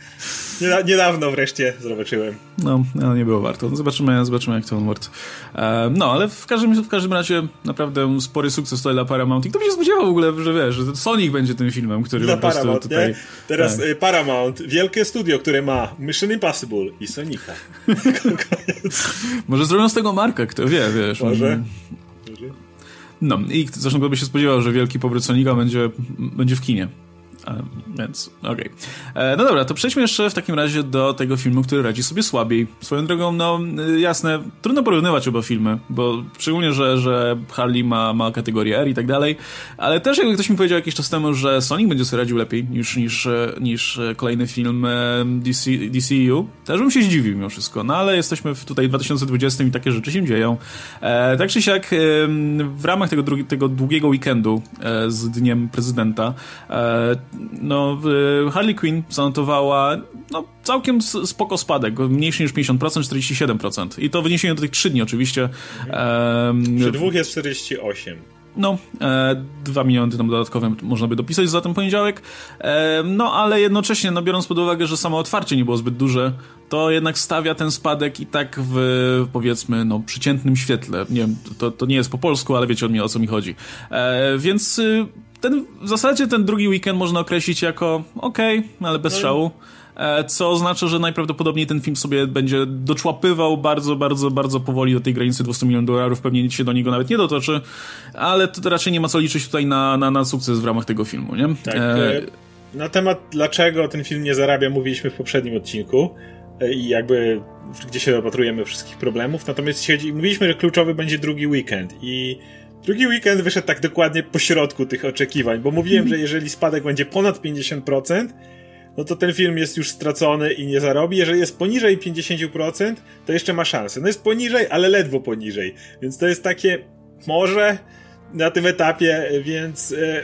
niedawno wreszcie zobaczyłem.
No, no nie było warto. Zobaczymy, zobaczymy jak to Onward. E, no, ale w każdym, w każdym razie naprawdę spory sukces tutaj dla Paramount. I kto by się spodziewał w ogóle, że wiesz, że Sonic będzie tym filmem, który
dla po prostu Paramount, tutaj... Nie? Teraz tak. Y, Paramount, wielkie studio, które ma Mission Impossible i Sonika.
Może zrobią z tego markę, kto wie, wiesz.
Może. Mm.
No i zresztą kto by się spodziewał, że wielki powrót Sonika będzie, będzie w kinie. Więc, okej. Okay. E, no dobra, to przejdźmy jeszcze w takim razie do tego filmu, który radzi sobie słabiej. Swoją drogą, no y, jasne, trudno porównywać oba filmy, bo szczególnie, że, że Harley ma, ma kategorię R i tak dalej, ale też jakby ktoś mi powiedział jakiś czas temu, że Sonic będzie sobie radził lepiej niż, niż, niż kolejny film e, DC, DCU, też bym się zdziwił mimo wszystko, no ale jesteśmy w tutaj w 2020 i takie rzeczy się dzieją. E, tak czy siak, w ramach tego, drugi, tego długiego weekendu e, z Dniem Prezydenta no, Harley Quinn zanotowała no, całkiem spoko spadek, mniejszy niż 50%, 47%. I to wyniesienie do tych 3 dni oczywiście.
Mhm. Przy dwóch jest 48.
No, e, 2 miliony tam dodatkowe można by dopisać za ten poniedziałek. E, no, ale jednocześnie, no, biorąc pod uwagę, że samo otwarcie nie było zbyt duże, to jednak stawia ten spadek i tak w, powiedzmy, no, przeciętnym świetle. Nie wiem, to, to nie jest po polsku, ale wiecie o, mnie, o co mi chodzi. E, więc y, ten, w zasadzie ten drugi weekend można określić jako okej, okay, ale bez no. szału. E, co oznacza, że najprawdopodobniej ten film sobie będzie doczłapywał bardzo, bardzo, bardzo powoli do tej granicy 200 milionów dolarów, pewnie nic się do niego nawet nie dotoczy, ale to raczej nie ma co liczyć tutaj na, na, na sukces w ramach tego filmu, nie?
Tak, e... e na temat dlaczego ten film nie zarabia mówiliśmy w poprzednim odcinku e, i jakby gdzie się dopatrujemy wszystkich problemów, natomiast siedzi, mówiliśmy, że kluczowy będzie drugi weekend i drugi weekend wyszedł tak dokładnie po środku tych oczekiwań, bo mówiłem, mhm. że jeżeli spadek będzie ponad 50%, no to ten film jest już stracony i nie zarobi. Jeżeli jest poniżej 50%, to jeszcze ma szansę. No jest poniżej, ale ledwo poniżej. Więc to jest takie może na tym etapie, więc e,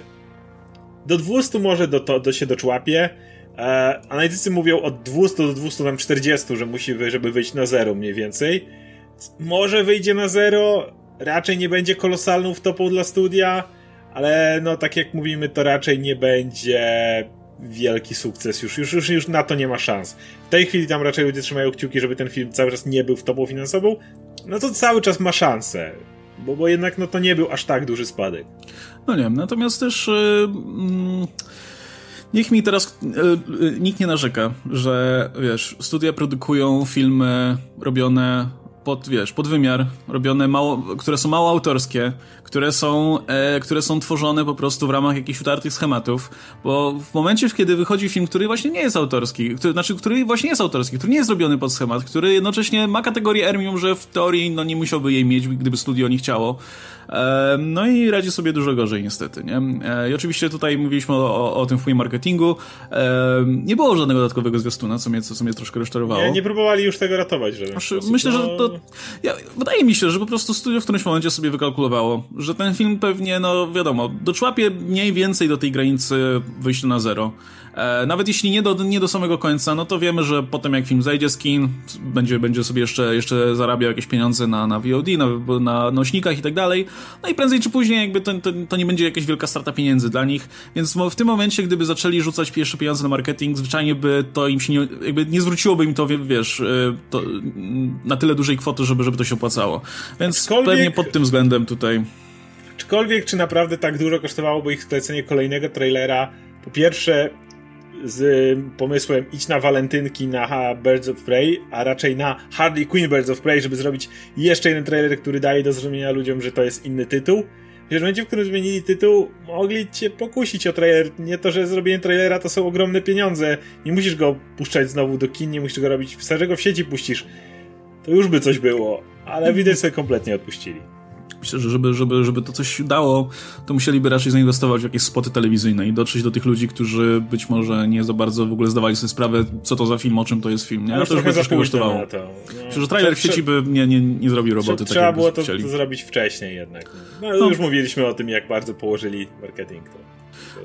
do 200 może do, to, do się doczłapie. E, analitycy mówią od 200 do 240, że musi, żeby wyjść na zero mniej więcej. Może wyjdzie na zero, raczej nie będzie kolosalną wtopą dla studia, ale no tak jak mówimy, to raczej nie będzie wielki sukces. Już, już, już, już na to nie ma szans. W tej chwili tam raczej ludzie trzymają kciuki, żeby ten film cały czas nie był w topą finansową. No to cały czas ma szansę. Bo, bo jednak no to nie był aż tak duży spadek.
No nie wiem, natomiast też... Yy, yy... Niech mi teraz yy, nikt nie narzeka, że wiesz, studia produkują filmy robione pod, wiesz, pod wymiar, robione mało, które są mało autorskie, które są, e, które są tworzone po prostu w ramach jakichś utartych schematów, bo w momencie, kiedy wychodzi film, który właśnie nie jest autorski, który, znaczy, który właśnie jest autorski, który nie jest zrobiony pod schemat, który jednocześnie ma kategorię R, mimo że w teorii no, nie musiałby jej mieć, gdyby studio nie chciało, e, no i radzi sobie dużo gorzej niestety, nie? E, I oczywiście tutaj mówiliśmy o, o, o tym wpływie marketingu, nie było żadnego dodatkowego zwiastuna, co mnie, co, co mnie troszkę rozczarowało.
Nie, nie próbowali już tego ratować, że
znaczy, Myślę, no... że to, ja, wydaje mi się, że po prostu studio w którymś momencie sobie wykalkulowało, że ten film pewnie, no wiadomo, doczłapie mniej więcej do tej granicy wyjścia na zero. E, nawet jeśli nie do, nie do samego końca, no to wiemy, że potem jak film zajdzie z kin, będzie, będzie sobie jeszcze, jeszcze zarabiał jakieś pieniądze na, na VOD, na, na nośnikach i tak dalej. No i prędzej czy później jakby to, to, to nie będzie jakaś wielka strata pieniędzy dla nich, więc w tym momencie, gdyby zaczęli rzucać pierwsze pieniądze na marketing, zwyczajnie by to im się nie, jakby nie zwróciłoby im to, wiesz, e, to, na tyle dużej kwoty, żeby, żeby to się opłacało. Więc Aczkolwiek... pewnie pod tym względem tutaj
Aczkolwiek, czy naprawdę tak dużo kosztowałoby ich sklecenie kolejnego trailera? Po pierwsze, z pomysłem idź na walentynki na Birds of Prey, a raczej na Harley Quinn Birds of Prey, żeby zrobić jeszcze jeden trailer, który daje do zrozumienia ludziom, że to jest inny tytuł. W momencie, w którym zmienili tytuł, mogli cię pokusić o trailer. Nie to, że zrobienie trailera to są ogromne pieniądze. Nie musisz go puszczać znowu do kin, nie musisz go robić. Wystarczy go w sieci puścisz. To już by coś było. Ale widać sobie kompletnie odpuścili.
Myślę, że żeby, żeby, żeby to coś dało, to musieliby raczej zainwestować w jakieś spoty telewizyjne i dotrzeć do tych ludzi, którzy być może nie za bardzo w ogóle zdawali sobie sprawę, co to za film, o czym to jest film. Nie?
No, to już by troszkę kosztowało. No.
Myślę, że trailer w sieci by nie, nie, nie zrobił roboty.
Trzeba tak, było to, to, zrobić wcześniej jednak. No, no, już mówiliśmy o tym, jak bardzo położyli marketing. To.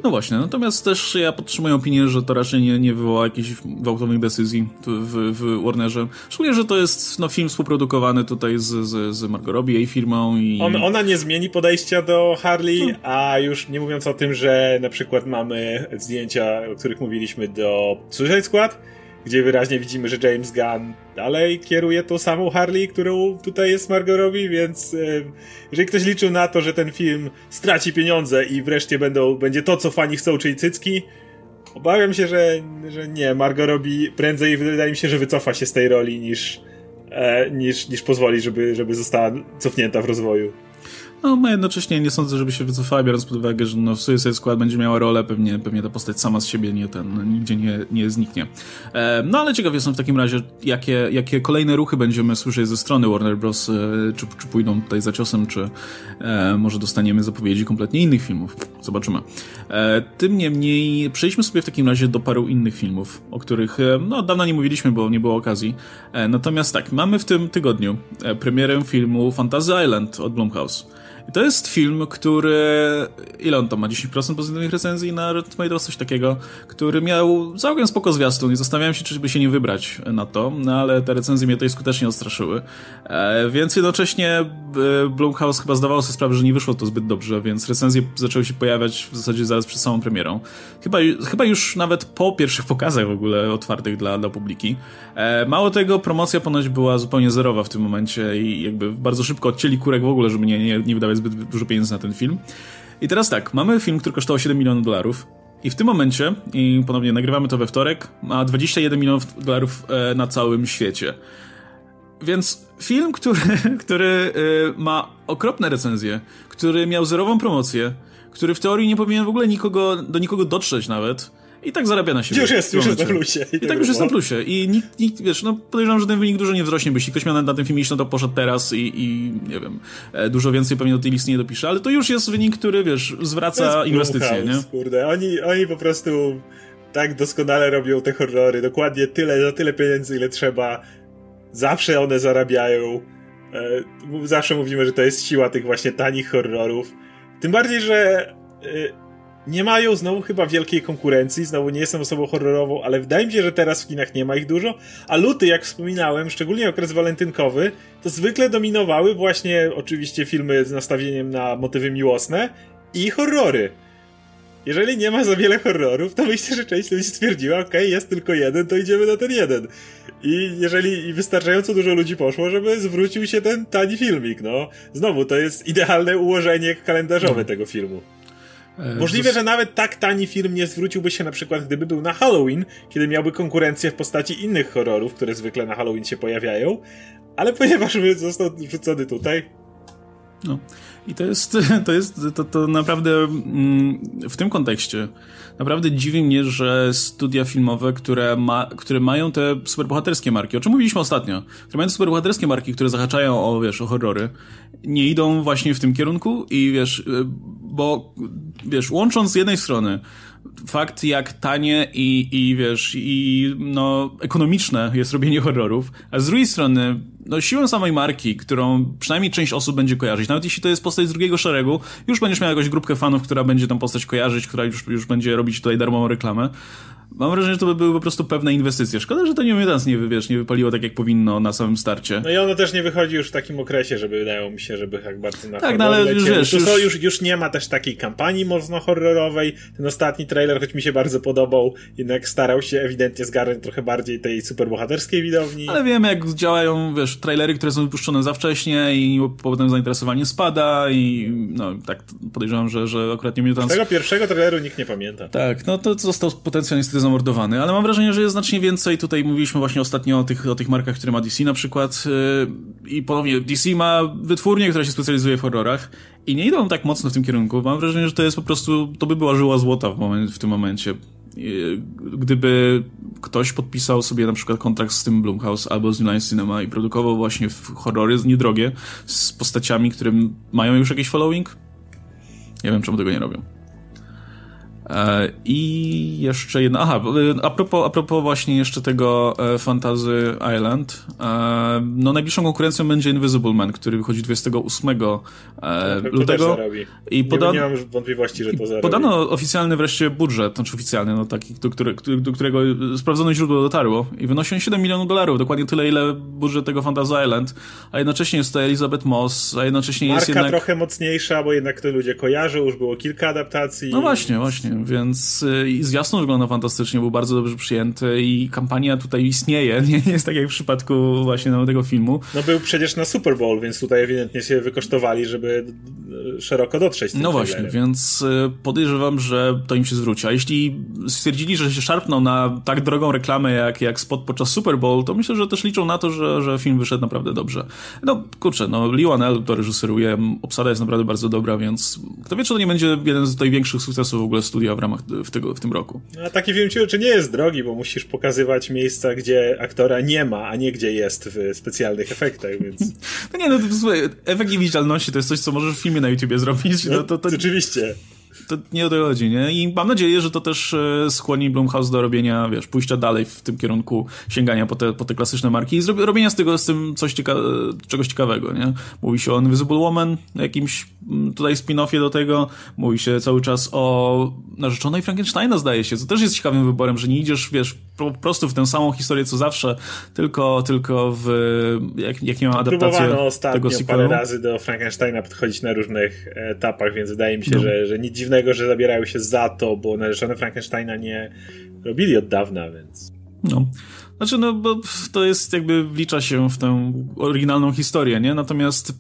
No właśnie, natomiast też ja podtrzymuję opinię, że to raczej nie, nie wywoła jakichś gwałtownych decyzji w, w Warnerze. Szczególnie, że to jest no, film współprodukowany tutaj z, z, z Margot Robbie, jej firmą i...
On, ona nie zmieni podejścia do Harley, no. a już nie mówiąc o tym, że na przykład mamy zdjęcia, o których mówiliśmy do Suicide Squad, gdzie wyraźnie widzimy, że James Gunn dalej kieruje tą samą Harley, którą tutaj jest Margot Robbie, więc yy, jeżeli ktoś liczył na to, że ten film straci pieniądze i wreszcie będą, będzie to, co fani chcą, czyli cycki, obawiam się, że, że nie. Margot Robbie prędzej wydaje mi się, że wycofa się z tej roli niż, e, niż, niż pozwoli, żeby, żeby została cofnięta w rozwoju.
No, no jednocześnie nie sądzę, żeby się wycofała, biorąc pod uwagę, że no, w Suicide Squad będzie miała rolę, pewnie, pewnie ta postać sama z siebie nie ten, nigdzie nie, nie zniknie. E, no ale ciekaw jestem w takim razie, jakie, jakie kolejne ruchy będziemy słyszeć ze strony Warner Bros., e, czy, czy pójdą tutaj za ciosem, czy e, może dostaniemy zapowiedzi kompletnie innych filmów. Zobaczymy. E, tym niemniej przejdźmy sobie w takim razie do paru innych filmów, o których e, no, dawno nie mówiliśmy, bo nie było okazji. E, natomiast tak, mamy w tym tygodniu premierę filmu Fantasy Island od Blumhouse. I to jest film, który... Ile on to ma? 10% pozytywnych recenzji na Rotten Tomatoes? Coś takiego. Który miał całkiem spoko zwiastun i zastanawiałem się, czy by się nie wybrać na to, no ale te recenzje mnie tutaj skutecznie odstraszyły. E, więc jednocześnie e, Blumhouse chyba zdawało sobie sprawę, że nie wyszło to zbyt dobrze, więc recenzje zaczęły się pojawiać w zasadzie zaraz przed samą premierą. Chyba, chyba już nawet po pierwszych pokazach w ogóle otwartych dla, dla publiki. E, mało tego, promocja ponoć była zupełnie zerowa w tym momencie i jakby bardzo szybko odcięli kurek w ogóle, żeby nie, nie, nie wydawać zbyt dużo pieniędzy na ten film. I teraz tak, mamy film, który kosztował 7 milionów dolarów. I w tym momencie, i ponownie nagrywamy to we wtorek, ma 21 milionów dolarów e, na całym świecie. Więc film, który, który e, ma okropne recenzje, który miał zerową promocję, który w teorii nie powinien w ogóle nikogo, do nikogo dotrzeć nawet, i tak zarabia na siebie.
Już jest, już jest na plusie.
I, I tak już jest na plusie. I nikt, nikt, wiesz, no podejrzewam, że ten wynik dużo nie wzrośnie, bo jeśli ktoś miał na, na tym filmie iść, no to poszedł teraz i, i nie wiem, e, dużo więcej pewnie do tej listy nie dopisze, ale to już jest wynik, który, wiesz, zwraca inwestycje, nie?
Kurde, oni, oni po prostu tak doskonale robią te horrory, dokładnie tyle, za tyle pieniędzy, ile trzeba. Zawsze one zarabiają. E, zawsze mówimy, że to jest siła tych właśnie tanich horrorów. Tym bardziej, że e, nie mają znowu chyba wielkiej konkurencji, znowu nie jestem osobą horrorową, ale wydaje mi się, że teraz w kinach nie ma ich dużo, a luty, jak wspominałem, szczególnie okres walentynkowy, to zwykle dominowały właśnie oczywiście filmy z nastawieniem na motywy miłosne i horrory. Jeżeli nie ma za wiele horrorów, to myślę, że część ludzi stwierdziła, okej, okay, jest tylko jeden, to idziemy na ten jeden. I jeżeli wystarczająco dużo ludzi poszło, żeby zwrócił się ten tani filmik, no. Znowu, to jest idealne ułożenie kalendarzowe tego filmu. E, Możliwe, że nawet tak tani film nie zwróciłby się na przykład, gdyby był na Halloween, kiedy miałby konkurencję w postaci innych horrorów, które zwykle na Halloween się pojawiają, ale ponieważ został wrzucony tutaj.
No. I to jest, to jest, to, to naprawdę mm, w tym kontekście naprawdę dziwi mnie, że studia filmowe, które, ma, które mają te superbohaterskie marki, o czym mówiliśmy ostatnio, które mają te superbohaterskie marki, które zahaczają o, wiesz, o horrory, nie idą właśnie w tym kierunku i wiesz, y, bo, wiesz, łącząc z jednej strony fakt, jak tanie i, i wiesz, i no, ekonomiczne jest robienie horrorów, a z drugiej strony, no, siłą samej marki, którą przynajmniej część osób będzie kojarzyć, nawet jeśli to jest postać z drugiego szeregu, już będziesz miał jakąś grupkę fanów, która będzie tą postać kojarzyć, która już, już będzie robić tutaj darmową reklamę, Mam wrażenie, że to by były po prostu pewne inwestycje. Szkoda, że to nie Mutants nie, wiesz, nie wypaliło tak, jak powinno na samym starcie.
No i ono też nie wychodzi już w takim okresie, żeby wydało mi się, żeby tak bardzo na
Tak, no ale już wiesz... Już...
już... już nie ma też takiej kampanii mocno horrorowej. Ten ostatni trailer, choć mi się bardzo podobał, jednak starał się ewidentnie zgarnąć trochę bardziej tej superbohaterskiej widowni.
Ale wiemy, jak działają, wiesz, trailery, które są wypuszczone za wcześnie i potem zainteresowanie spada i no, tak podejrzewam, że, że akurat nie Mutants...
Tego pierwszego traileru nikt nie pamięta.
Tak, no to został zamordowany, ale mam wrażenie, że jest znacznie więcej. Tutaj mówiliśmy właśnie ostatnio o tych, o tych markach, które ma DC na przykład yy, i ponownie DC ma wytwórnię, która się specjalizuje w horrorach i nie idą tak mocno w tym kierunku. Mam wrażenie, że to jest po prostu, to by była żyła złota w, moment, w tym momencie. Yy, gdyby ktoś podpisał sobie na przykład kontrakt z tym Blumhouse albo z New Line Cinema i produkował właśnie horrory niedrogie z postaciami, które mają już jakiś following, nie wiem, czemu tego nie robią. E, I jeszcze jedna, aha, e, a propos, a propos właśnie jeszcze tego e, Fantasy Island, no najbliższą konkurencją będzie Invisible Man, który wychodzi 28 to lutego.
I podano, nie, nie mam wątpliwości, że to zarobi.
Podano oficjalny wreszcie budżet, znaczy oficjalny, no taki, do, do którego sprawdzone źródło dotarło i wynosi on 7 milionów dolarów, dokładnie tyle, ile budżet tego Fantasy Island, a jednocześnie jest to Elizabeth Moss, a jednocześnie
Marka
jest jednak...
trochę mocniejsza, bo jednak to ludzie kojarzą, już było kilka adaptacji.
No właśnie, właśnie więc y, i zwiastun wygląda fantastycznie, był bardzo dobrze przyjęty i kampania tutaj istnieje, nie, nie jest tak jak w przypadku właśnie tego filmu.
No był przecież na Super Bowl, więc tutaj ewidentnie się wykosztowali, żeby y, szeroko dotrzeć.
No właśnie, więc y, podejrzewam, że to im się zwróci. A jeśli stwierdzili, że się szarpną na tak drogą reklamę jak, jak spot podczas Super Bowl, to myślę, że też liczą na to, że, że film wyszedł naprawdę dobrze. No kurczę, no Lee Wanell to reżyseruje, obsada jest naprawdę bardzo dobra, więc kto wie, czy to nie będzie jeden z największych sukcesów w ogóle studia w ramach w, tego, w tym roku.
A taki film czy nie jest drogi, bo musisz pokazywać miejsca, gdzie aktora nie ma, a nie gdzie jest w specjalnych efektach, więc...
No nie, no to, słuchaj, efekt niewidzialności to jest coś, co możesz w filmie na YouTubie zrobić. No,
no to, to... Oczywiście.
To nie o to chodzi, nie? I mam nadzieję, że to też e, skłoni Blumhouse do robienia, wiesz, pójścia dalej w tym kierunku sięgania po te, po te klasyczne marki i robienia z tego, z tym coś cieka czegoś ciekawego, nie? Mówi się o Invisible Woman, jakimś mm, tutaj spin-offie do tego, mówi się cały czas o narzeczonej Frankensteina, zdaje się, co też jest ciekawym wyborem, że nie idziesz, wiesz, po prostu w tę samą historię co zawsze, tylko, tylko w jak, jak nie ma adaptacji tego sequelu.
parę razy do Frankensteina podchodzić na różnych etapach, więc wydaje mi się, no. że, że nic dziwnego, że zabierają się za to, bo narzeczone Frankensteina nie robili od dawna, więc...
No. Znaczy, no, bo to jest jakby wlicza się w tę oryginalną historię, nie? Natomiast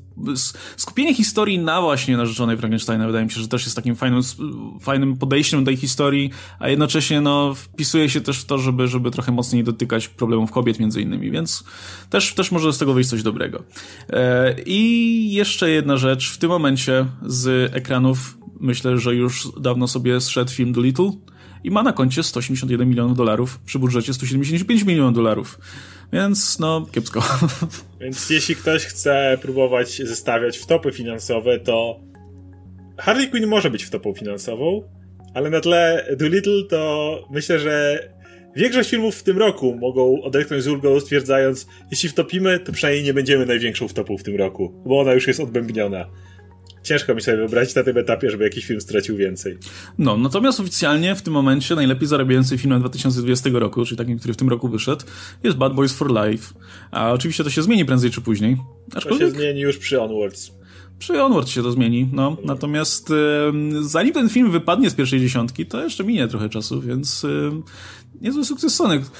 skupienie historii na właśnie narzeczonej Frankensteina wydaje mi się, że też jest takim fajnym, fajnym podejściem do tej historii, a jednocześnie, no, wpisuje się też w to, żeby, żeby trochę mocniej dotykać problemów kobiet między innymi, więc też, też może z tego wyjść coś dobrego. E, I jeszcze jedna rzecz, w tym momencie z ekranów myślę, że już dawno sobie zszedł film Dolittle, i ma na koncie 181 milionów dolarów przy budżecie 175 milionów dolarów. Więc no, kiepsko.
Więc jeśli ktoś chce próbować zestawiać w topy finansowe, to Harley Quinn może być w topą finansową, ale na tle Doolittle to myślę, że większość filmów w tym roku mogą odetchnąć z ulgą, stwierdzając, jeśli wtopimy, to przynajmniej nie będziemy największą wtopą w tym roku, bo ona już jest odbębniona ciężko mi sobie wyobrazić na tym etapie, żeby jakiś film stracił więcej.
No, natomiast oficjalnie w tym momencie najlepiej zarabiający film 2020 roku, czyli takim, który w tym roku wyszedł, jest Bad Boys for Life. A oczywiście to się zmieni prędzej czy później.
Aczkolwiek... To się zmieni już przy Onwards.
Przy Onward się to zmieni, no. Natomiast zanim ten film wypadnie z pierwszej dziesiątki, to jeszcze minie trochę czasu, więc niezły sukces Sonic.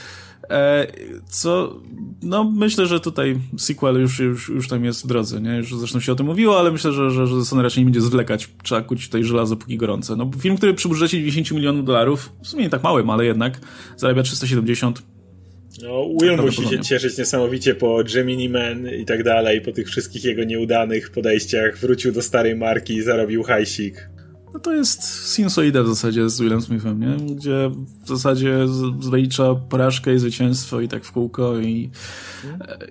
E, co, no myślę, że tutaj sequel już, już, już tam jest w drodze, nie? Już zresztą się o tym mówiło, ale myślę, że, że, że Sony raczej nie będzie zwlekać. Trzeba kuć tutaj żelazo póki gorące. No film, który przy budżecie 10 milionów dolarów, w sumie nie tak małym, ale jednak, zarabia 370
no, Will musi się cieszyć niesamowicie po Gemini Man i tak dalej, po tych wszystkich jego nieudanych podejściach. Wrócił do starej marki i zarobił hajsik.
No to jest sinusoida w zasadzie z Willem Smithem, nie? Gdzie w zasadzie zalicza porażkę i zwycięstwo i tak w kółko i,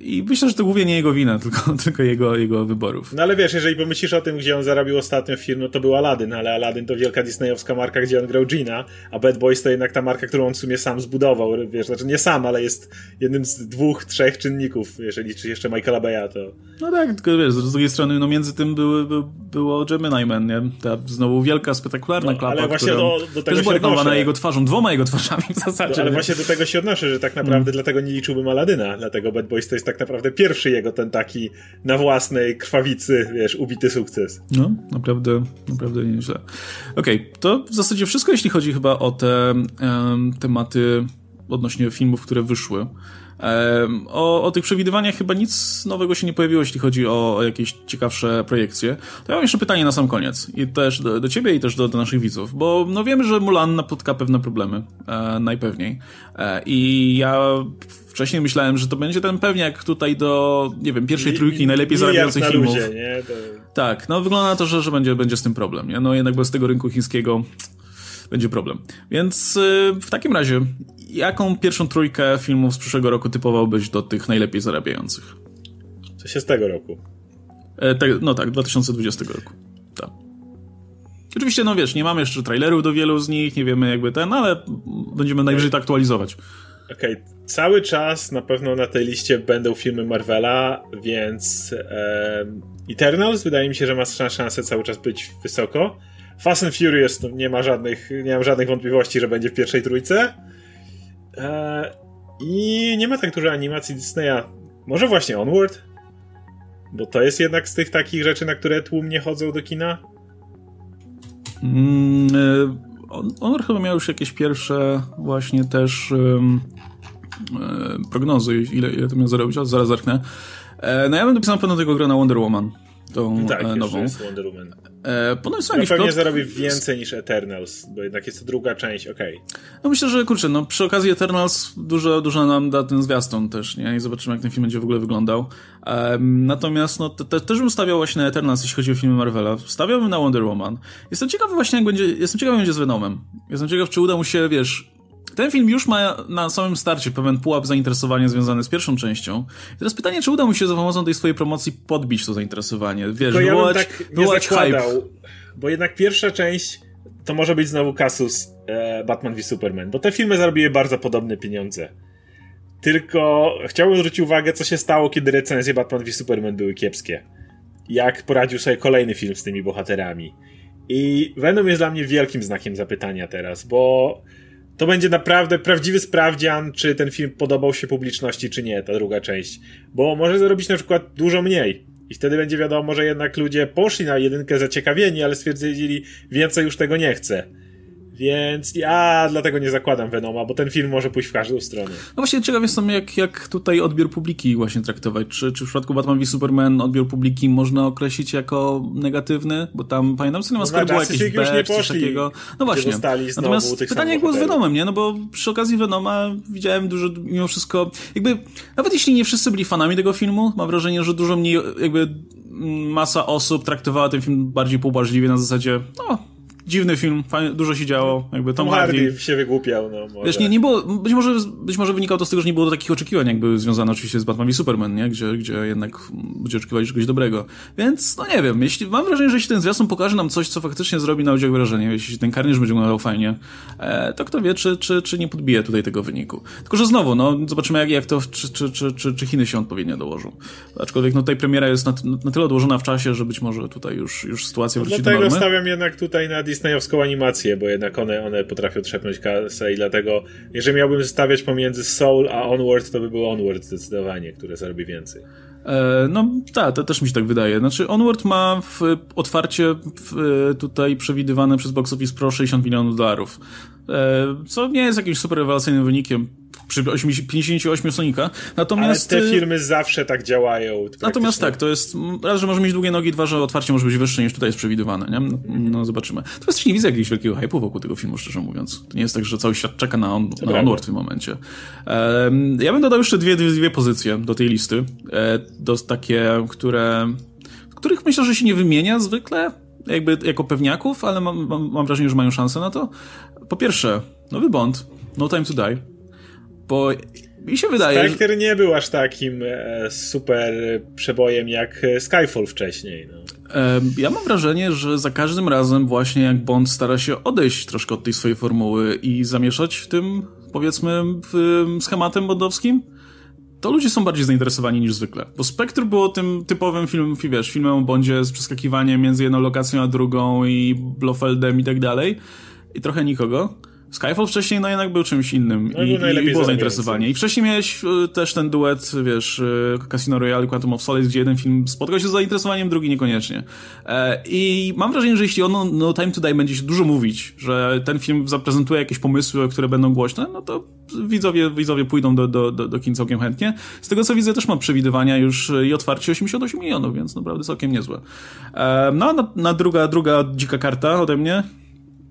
i myślę, że to głównie nie jego wina, tylko, tylko jego, jego wyborów.
No ale wiesz, jeżeli pomyślisz o tym, gdzie on zarabił ostatnio film, no to był Aladdin, ale Aladdin to wielka disneyowska marka, gdzie on grał Gina, a Bad Boys to jednak ta marka, którą on w sumie sam zbudował, wiesz, znaczy nie sam, ale jest jednym z dwóch, trzech czynników, jeżeli czy jeszcze Michaela Beya, to...
No tak, tylko wiesz, z drugiej strony, no między tym były, by, było Gemini Man, nie? Ta znowu wielka, spektakularna no, klapa, ale właśnie do, do tego była reklamowana jego twarzą, dwoma jego twarzami w zasadzie.
No, ale właśnie do tego się odnoszę, że tak naprawdę hmm. dlatego nie liczyłbym Aladyna, dlatego Bad Boys to jest tak naprawdę pierwszy jego ten taki na własnej krwawicy, wiesz, ubity sukces.
No, naprawdę, naprawdę nieźle. Okej, okay, to w zasadzie wszystko, jeśli chodzi chyba o te um, tematy odnośnie filmów, które wyszły. O, o tych przewidywaniach chyba nic nowego się nie pojawiło, jeśli chodzi o, o jakieś ciekawsze projekcje. To ja mam jeszcze pytanie na sam koniec. I też do, do ciebie i też do, do, naszych widzów, bo no wiemy, że Mulan napotka pewne problemy, e, najpewniej. E, I ja wcześniej myślałem, że to będzie ten pewniak tutaj do, nie wiem, pierwszej trójki najlepiej zarabiających na filmów. Luzie, nie? To... Tak, no wygląda na to, że, że będzie, będzie z tym problem. Nie? No jednak bez tego rynku chińskiego będzie problem. Więc y, w takim razie, jaką pierwszą trójkę filmów z przyszłego roku typowałbyś do tych najlepiej zarabiających?
Co się z tego roku?
E, te, no tak, 2020 roku. Tak. Oczywiście, no wiesz, nie mamy jeszcze trailerów do wielu z nich, nie wiemy jakby ten, ale będziemy najwyżej to aktualizować.
Okej, okay. cały czas na pewno na tej liście będą filmy Marvela, więc e, Eternals wydaje mi się, że ma szansę cały czas być wysoko. Fast and Furious no, nie ma żadnych, nie mam żadnych wątpliwości, że będzie w pierwszej trójce. Eee, I nie ma tak dużo animacji Disneya. Może właśnie Onward? Bo to jest jednak z tych takich rzeczy, na które tłumnie chodzą do kina.
Mm, e, Onward chyba miał już jakieś pierwsze właśnie też um, e, prognozy, ile, ile to miał zarobić, zaraz zerknę. E, no ja bym dopisał na pewno tego grę na Wonder Woman tą
tak,
e, nową.
Jest Wonder Woman.
E, ponoć są
jakieś pewnie plot... zarobi więcej niż Eternals, bo jednak jest to druga część, okej. Okay.
No myślę, że kurczę, no przy okazji Eternals dużo, dużo nam da ten zwiastun też, nie? I zobaczymy, jak ten film będzie w ogóle wyglądał. Um, natomiast, no, te, te, też bym stawiał właśnie na Eternals, jeśli chodzi o filmy Marvela. Stawiałbym na Wonder Woman. Jestem ciekawy właśnie, jak będzie, jestem ciekawy, jak będzie z Venomem. Jestem ciekaw, czy uda mu się, wiesz, ten film już ma na samym starcie pewien pułap zainteresowania związany z pierwszą częścią. I teraz pytanie, czy uda mu się za pomocą tej swojej promocji podbić to zainteresowanie? Wiesz, to
ja wywołać, tak nie zakładał, hype. Bo jednak pierwsza część to może być znowu kasus e, Batman v Superman, bo te filmy zarobiły bardzo podobne pieniądze. Tylko chciałbym zwrócić uwagę, co się stało, kiedy recenzje Batman v Superman były kiepskie. Jak poradził sobie kolejny film z tymi bohaterami. I Venom jest dla mnie wielkim znakiem zapytania teraz, bo to będzie naprawdę prawdziwy sprawdzian, czy ten film podobał się publiczności, czy nie, ta druga część. Bo może zarobić na przykład dużo mniej. I wtedy będzie wiadomo, że jednak ludzie poszli na jedynkę zaciekawieni, ale stwierdzili, więcej już tego nie chcę. Więc ja dlatego nie zakładam Venoma, bo ten film może pójść w każdą stronę.
No właśnie ciekaw jestem, jak, jak tutaj odbiór publiki właśnie traktować. Czy, czy w przypadku Batman v Superman odbiór publiki można określić jako negatywny? Bo tam, pamiętam, CinemaScore no, było jakieś B, czy coś takiego. No właśnie. Natomiast pytanie jak było z Venomem, nie? No bo przy okazji Venoma widziałem dużo, mimo wszystko, jakby, nawet jeśli nie wszyscy byli fanami tego filmu, mam wrażenie, że dużo mniej, jakby masa osób traktowała ten film bardziej pobłażliwie na zasadzie, no, dziwny film, fajnie, dużo się działo, jakby Tom, Tom Hardy,
Hardy się wygłupiał, no może.
Wiesz, nie, nie było, być może, być może wynikało to z tego, że nie było takich oczekiwań jakby związane oczywiście z Batman i Superman, nie? Gdzie, gdzie jednak będzie oczekiwali czegoś dobrego. Więc, no nie wiem, jeśli, mam wrażenie, że jeśli ten zwiastun pokaże nam coś, co faktycznie zrobi na ludziach wrażenie, jeśli ten karnisz będzie wyglądał fajnie, e, to kto wie, czy, czy, czy nie podbije tutaj tego wyniku. Tylko, że znowu, no, zobaczymy jak, jak to, czy, czy, czy, czy, czy Chiny się odpowiednio dołożą. Aczkolwiek, no tutaj premiera jest na, na tyle odłożona w czasie, że być może tutaj już, już sytuacja wróci no, do normy.
Dlatego stawiam jednak tutaj na disneyowską animację bo jednak one, one potrafią trzepnąć kasę i dlatego, jeżeli miałbym stawiać pomiędzy Soul a Onward, to by był Onward zdecydowanie, które zarobi więcej.
E, no tak, to też mi się tak wydaje. Znaczy Onward ma w, otwarcie w, tutaj przewidywane przez Box Office Pro 60 milionów dolarów. E, co nie jest jakimś super rewelacyjnym wynikiem przy 58 Sonika. Natomiast
Ale te filmy zawsze tak działają.
Natomiast tak, to jest raz, że może mieć długie nogi, dwa, że otwarcie może być wyższe niż tutaj jest przewidywane, nie? No, no zobaczymy. To jest nie widzę jakiegoś wielkiego hype'u wokół tego filmu, szczerze mówiąc. To nie jest tak, że cały świat czeka na, on, na Onward w tym momencie. Um, ja bym dodał jeszcze dwie, dwie, dwie pozycje do tej listy. E, do takie, które których myślę, że się nie wymienia zwykle, jakby jako pewniaków, ale mam, mam, mam wrażenie, że mają szansę na to. Po pierwsze, nowy Bond, No Time to Die. Bo mi się wydaje.
Spectre że... nie był aż takim e, super przebojem jak Skyfall wcześniej. No.
E, ja mam wrażenie, że za każdym razem, właśnie jak Bond stara się odejść troszkę od tej swojej formuły i zamieszać w tym, powiedzmy, w schematem bondowskim, to ludzie są bardziej zainteresowani niż zwykle. Bo Spectre było tym typowym filmem, wiesz, filmem o Bondzie z przeskakiwaniem między jedną lokacją a drugą i Blofeldem i tak dalej. I trochę nikogo. Skyfall wcześniej no jednak był czymś innym no, i, i, było zainteresowanie. I wcześniej miałeś y, też ten duet, wiesz, y, Casino Royale, Quantum of Solace, gdzie jeden film spotkał się z zainteresowaniem, drugi niekoniecznie. E, I mam wrażenie, że jeśli ono no Time to Die będzie się dużo mówić, że ten film zaprezentuje jakieś pomysły, które będą głośne, no to widzowie, widzowie pójdą do, do, do, do kin całkiem chętnie. Z tego co widzę też mam przewidywania już i otwarcie 88 milionów, więc naprawdę całkiem niezłe. E, no na, na druga, druga dzika karta ode mnie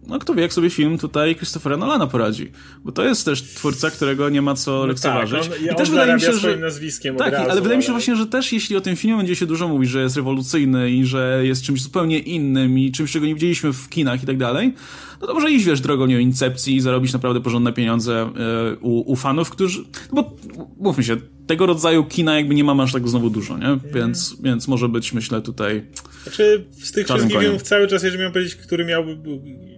no kto wie, jak sobie film tutaj Christophera Nolana poradzi. Bo to jest też twórca, którego nie ma co no tak, lekceważyć.
On, I też wydaje mi się, że. nazwiskiem
tak,
razu,
ale wydaje mi się właśnie, że też jeśli o tym filmie będzie się dużo mówić, że jest rewolucyjny i że jest czymś zupełnie innym i czymś, czego nie widzieliśmy w kinach i tak dalej, no to może iść, wiesz, drogą nie incepcji i zarobić naprawdę porządne pieniądze yy, u, u, fanów, którzy. No bo mówmy się, tego rodzaju kina jakby nie mamy aż tak znowu dużo, nie? Więc, mm. więc może być, myślę, tutaj.
Znaczy, z tych wszystkich filmów cały czas, jeżeli miałem powiedzieć, który miałby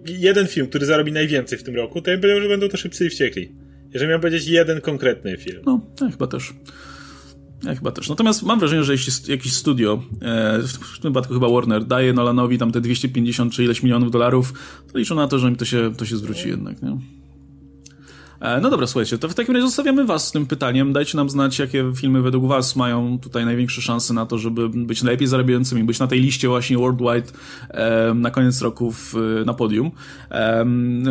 jeden film, który zarobi najwięcej w tym roku, to ja bym powiedział, że będą to Szybcy i Wściekli. Jeżeli miałem powiedzieć jeden konkretny film.
No, ja chyba też. Ja chyba też. Natomiast mam wrażenie, że jeśli jakiś studio, e, w tym wypadku chyba Warner, daje Nolanowi tam te 250 czy ileś milionów dolarów, to liczą na to, że im to się, to się zwróci jednak, nie? E, no dobra, słuchajcie, to w takim razie zostawiamy was z tym pytaniem. Dajcie nam znać, jakie filmy według was mają tutaj największe szanse na to, żeby być najlepiej zarabiającymi, być na tej liście właśnie worldwide na koniec roku w, na podium. E,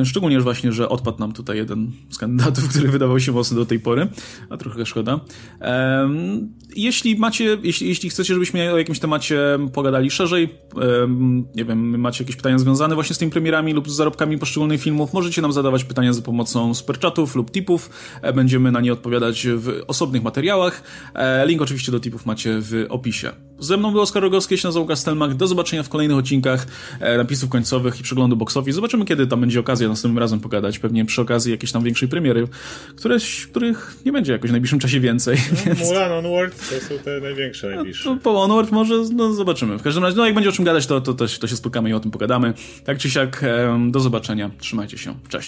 szczególnie, właśnie, że odpadł nam tutaj jeden z kandydatów, który wydawał się mocny do tej pory, a trochę szkoda. Jeśli macie, jeśli, jeśli chcecie, żebyśmy o jakimś temacie pogadali szerzej, nie wiem, macie jakieś pytania związane właśnie z tymi premierami lub z zarobkami poszczególnych filmów, możecie nam zadawać pytania za pomocą superchatu tematów lub tipów. Będziemy na nie odpowiadać w osobnych materiałach. Link oczywiście do tipów macie w opisie. Ze mną był Oskar Rogowski, ja się nazywam. Do zobaczenia w kolejnych odcinkach napisów końcowych i przeglądu box office. Zobaczymy, kiedy tam będzie okazja następnym razem pogadać. Pewnie przy okazji jakiejś tam większej premiery, któreś, których nie będzie jakoś w najbliższym czasie więcej.
No, więc... Mulan, Onward to są te największe, najbliższe.
No, po Onward może, no zobaczymy. W każdym razie, no jak będzie o czym gadać, to, to, to, to się spotkamy i o tym pogadamy. Tak czy siak, do zobaczenia. Trzymajcie się. Cześć.